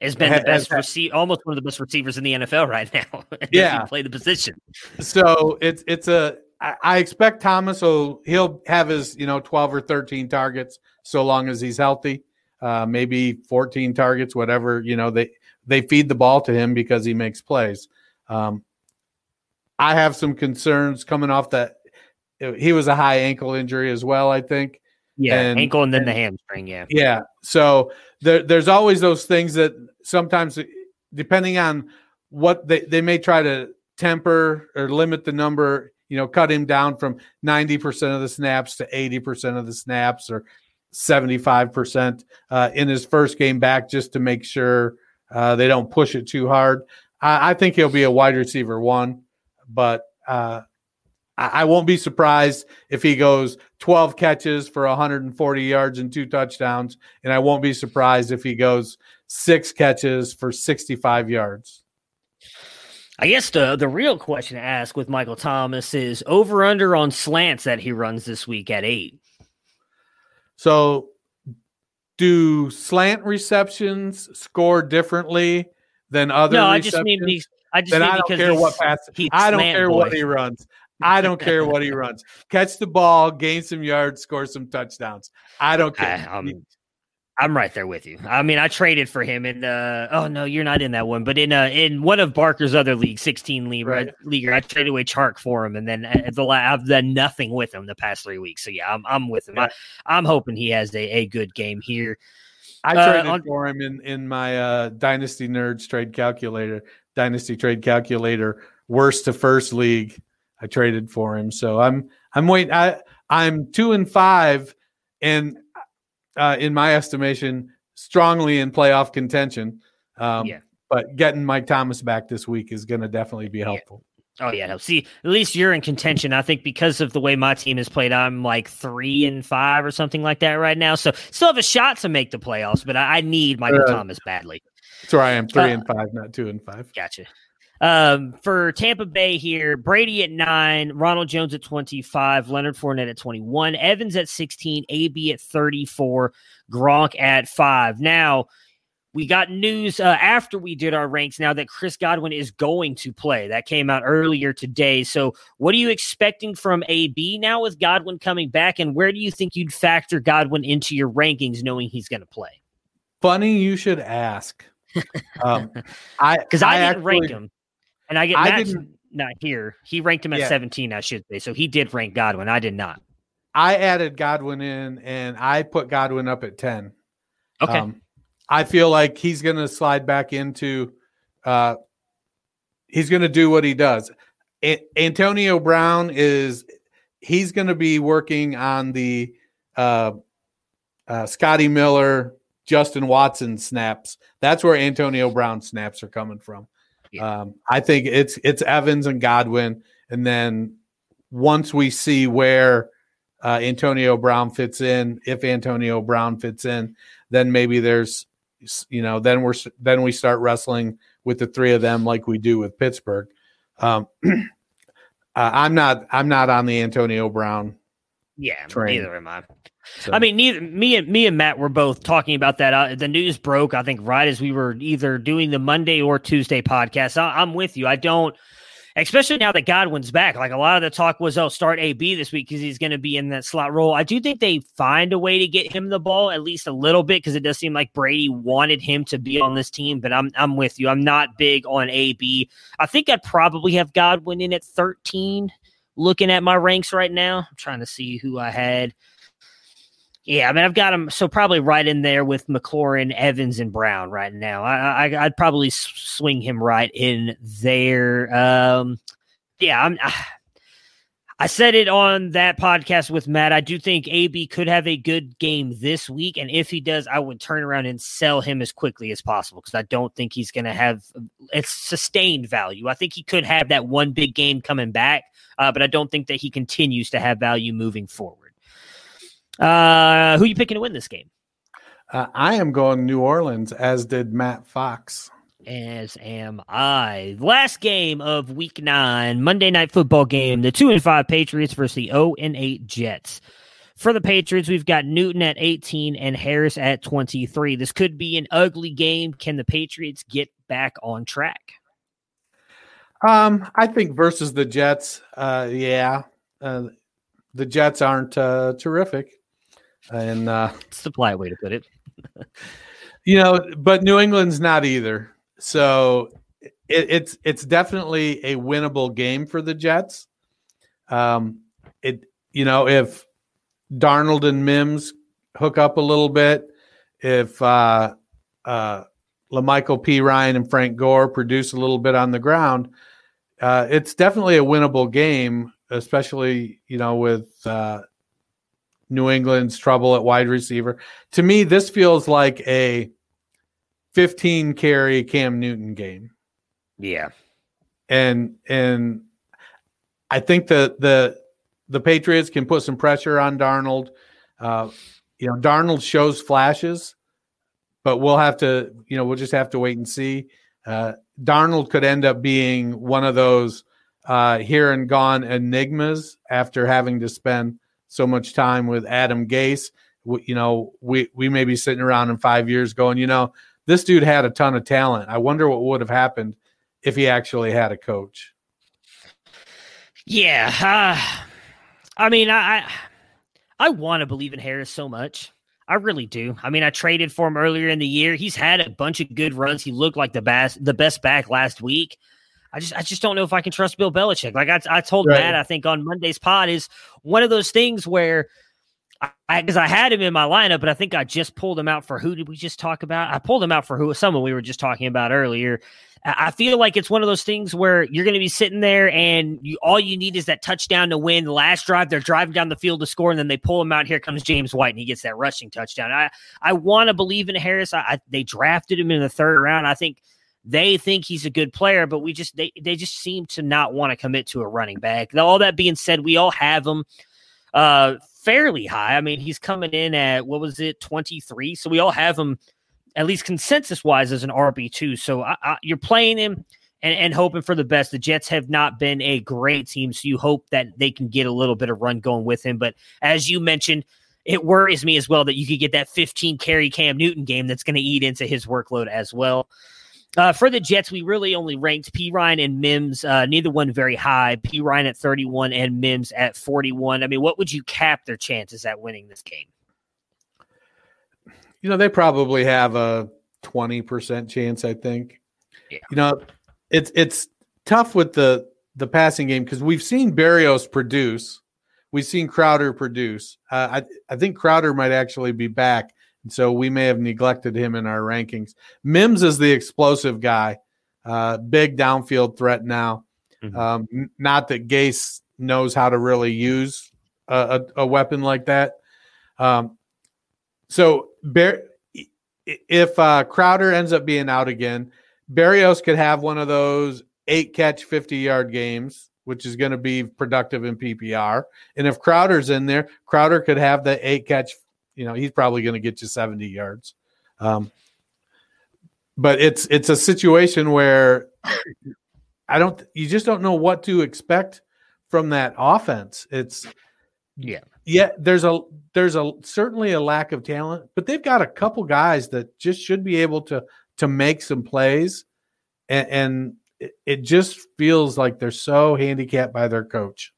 Has been the best receiver, almost one of the best receivers in the NFL *laughs* right now. Yeah. play the position. so it's it's a. I I expect Thomas will he'll have his you know twelve or thirteen targets so long as he's healthy. Uh, maybe fourteen targets, whatever you know they they feed the ball to him because he makes plays. Um, I have some concerns coming off that he was a high ankle injury as well. I think. Yeah, And- ankle and then the hamstring. Yeah, Yeah. So there, there's always those things that sometimes, depending on what they, they may try to temper or limit the number, you know, cut him down from 90% of the snaps to 80% of the snaps or 75% uh, in his first game back just to make sure uh, they don't push it too hard. I, I think he'll be a wide receiver one, but uh, I, I won't be surprised if he goes 12 catches for 140 yards and two touchdowns. And I won't be surprised if he goes six catches for 65 yards. I guess the the real question to ask with Michael Thomas is over under on slants that he runs this week at eight. So, do slant receptions score differently than other? no, I just mean be- I just then mean I don't because care what pass. I don't care boy. what he runs. I don't care what he *laughs* runs. Catch the ball, gain some yards, score some touchdowns. I don't care. I, um, I'm right there with you. I mean, I traded for him in uh oh no, you're not in that one, but in uh in one of Barker's other leagues, 16 league Right. leaguer, I traded away Chark for him, and then uh, the la- I've done nothing with him the past three weeks. So yeah, I'm I'm with him. Yeah. I, I'm hoping he has a, a good game here. I Uh, traded on- for him in in my uh, Dynasty Nerds trade calculator, Dynasty trade calculator, worst to first league. I traded for him, so I'm I'm waiting. I I'm two and five, and uh, in my estimation, strongly in playoff contention. Um, Yeah. But getting Mike Thomas back this week is going to definitely be helpful. Oh yeah, no. See, at least you're in contention. I think because of the way my team has played, I'm like three and five or something like that right now. So still have a shot to make the playoffs, but I, I need Michael Uh, Thomas badly. That's where I am, three Uh, and five, not two and five. Gotcha. Um, for Tampa Bay here, Brady at nine, Ronald Jones at 25, Leonard Fournette at 21, Evans at 16, AB at 34, Gronk at five. Now, we got news uh, after we did our ranks now that Chris Godwin is going to play. That came out earlier today. So, what are you expecting from AB now with Godwin coming back? And where do you think you'd factor Godwin into your rankings knowing he's going to play? Funny you should ask. Um, *laughs* I Because I, didn't actually- rank him. And I get I Matt's didn't- not here. He ranked him at Yeah. 17, I should say. So he did rank Godwin. I did not. I added Godwin in, and I put Godwin up at ten. Okay. Um, I feel like he's going to slide back into. Uh, he's going to do what he does. A- Antonio Brown is. He's going to be working on the uh, uh, Scotty Miller, Justin Watson snaps. That's where Antonio Brown snaps are coming from. Yeah. Um, I think it's it's Evans and Godwin, and then once we see where uh, Antonio Brown fits in, if Antonio Brown fits in, then maybe there's, you know, then we're then we start wrestling with the three of them like we do with Pittsburgh. Um, *clears throat* uh, I'm not I'm not on the Antonio Brown. Yeah, Train. neither am I. So. I mean, neither me and me and Matt were both talking about that. Uh, the news broke, I think, right as we were either doing the Monday or Tuesday podcast. I, I'm with you. I don't, especially now that Godwin's back. Like a lot of the talk was, oh, start AB this week because he's going to be in that slot role. I do think they find a way to get him the ball at least a little bit because it does seem like Brady wanted him to be on this team. But I'm I'm with you. I'm not big on AB. I think I'd probably have Godwin in at 13. Looking at my ranks right now, I'm trying to see who I had. Yeah, I mean, I've got him so probably right in there with McLaurin, Evans, and Brown right now. I, I I'd probably swing him right in there. Um, yeah, I'm. I said it on that podcast with Matt. I do think AB could have a good game this week, and if he does, I would turn around and sell him as quickly as possible because I don't think he's going to have it's sustained value. I think he could have that one big game coming back, uh, but I don't think that he continues to have value moving forward. Uh, who you picking to win this game? Uh, I am going New Orleans, as did Matt Fox. As am I. Last game of week nine, Monday night football game. The two and five Patriots versus the 0 and 8 Jets. For the Patriots, we've got Newton at 18 and Harris at 23. This could be an ugly game. Can the Patriots get back on track? Um, I think versus the Jets, uh, yeah, uh, the Jets aren't uh, terrific, and uh, it's the polite way to put it. you know, but New England's not either. So it, it's it's definitely a winnable game for the Jets. Um, it you know if Darnold and Mims hook up a little bit, if uh, uh, La'Mical Perine and Frank Gore produce a little bit on the ground, uh, it's definitely a winnable game, especially you know with uh, New England's trouble at wide receiver. To me, this feels like a 15 carry Cam Newton game. Yeah, and and I think that the the Patriots can put some pressure on Darnold. Uh, you know, Darnold shows flashes, but we'll have to, you know, we'll just have to wait and see. Uh, Darnold could end up being one of those uh, here and gone enigmas after having to spend so much time with Adam Gase. We, you know, we we may be sitting around in five years going, you know, this dude had a ton of talent. I wonder what would have happened if he actually had a coach. Yeah, uh, I mean, I I, I want to believe in Harris so much. I really do. I mean, I traded for him earlier in the year. He's had a bunch of good runs. He looked like the best the best back last week. I just I just don't know if I can trust Bill Belichick. Like I, I told right. Matt, I think on Monday's pod is one of those things where I because I, I, had him in my lineup, but I think I just pulled him out for who did we just talk about? I pulled him out for who someone we were just talking about earlier. I feel like it's one of those things where you're going to be sitting there and you, all you need is that touchdown to win. The last drive, they're driving down the field to score, and then they pull him out. Here comes James White, and he gets that rushing touchdown. I I want to believe in Harris. I, I, they drafted him in the third round. I think they think he's a good player, but we just they they just seem to not want to commit to a running back. All that being said, we all have him uh, fairly high. I mean, he's coming in at what was it, twenty three? So we all have him at least consensus wise, as an RB two. So I, I, you're playing him and, and hoping for the best. The Jets have not been a great team, so you hope that they can get a little bit of run going with him. But as you mentioned, it worries me as well that you could get that 15 carry Cam Newton game that's going to eat into his workload as well. Uh, for the Jets, we really only ranked Perine and Mims, uh, neither one very high. Perine at 31 and Mims at 41. I mean, what would you cap their chances at winning this game? you know, they probably have a 20% chance, I think. Yeah. You know, it's it's tough with the the passing game because we've seen Berrios produce, we've seen Crowder produce. Uh, I I think Crowder might actually be back, so we may have neglected him in our rankings. Mims is the explosive guy, uh, big downfield threat now. Mm-hmm. Um, not that Gase knows how to really use a, a, a weapon like that. Um, so Bar- if uh, Crowder ends up being out again, Berrios could have one of those eight catch, 50 yard games, which is going to be productive in PPR. And if Crowder's in there, Crowder could have the eight catch, you know, he's probably going to get you 70 yards. Um, but it's it's a situation where I don't you just don't know what to expect from that offense. It's yeah yeah, there's a there's a certainly a lack of talent, but they've got a couple guys that just should be able to to make some plays, and, and it, it just feels like they're so handicapped by their coach.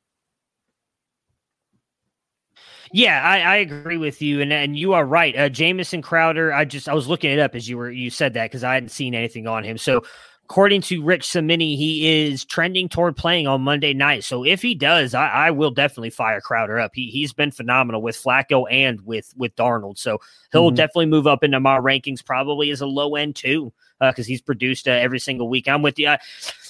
Yeah, I, I, agree with you, and and you are right. Uh, Jamison Crowder, I just I was looking it up as you were you said that because I hadn't seen anything on him. So according to Rich Cimini, he is trending toward playing on Monday night. So if he does, I, I, will definitely fire Crowder up. He he's been phenomenal with Flacco and with with Darnold. So he'll mm-hmm. definitely move up into my rankings, probably as a low end too because uh, he's produced uh, every single week. I'm with you. I,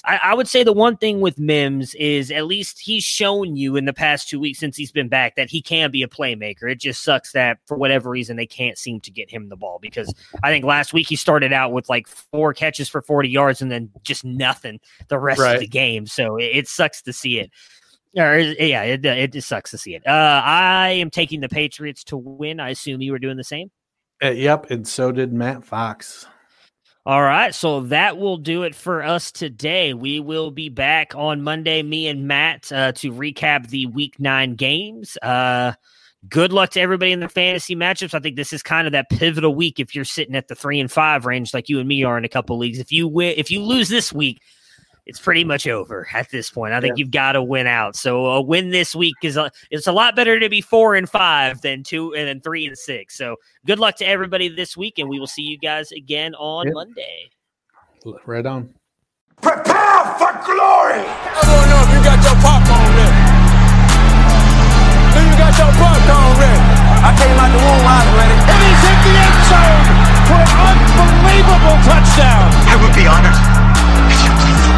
I, would say the one thing with Mims is at least he's shown you in the past two weeks since he's been back that he can be a playmaker. It just sucks that for whatever reason they can't seem to get him the ball because I think last week he started out with like four catches for 40 yards and then just nothing the rest right. of the game. So it, it sucks to see it. Or yeah, it, it just sucks to see it. Uh, I am taking the Patriots to win. I assume you were doing the same. Uh, yep, and so did Matt Fox. All right, so that will do it for us today. We will be back on Monday, me and Matt, uh, to recap the Week Nine games. Uh, good luck to everybody in the fantasy matchups. I think this is kind of that pivotal week if you're sitting at the three and five range, like you and me are in a couple leagues. If you win, if you lose this week, it's pretty much over at this point. I think yeah. you've got to win out. So a win this week is a, it's a lot better to be four and five than two and then three and six. So good luck to everybody this week, and we will see you guys again on yep. Monday. Right on. Prepare for glory. I don't know if you got your popcorn ready. Do you got your popcorn ready? I came out the womb, I was ready. And he's hit the end zone for an unbelievable touchdown. I would be honored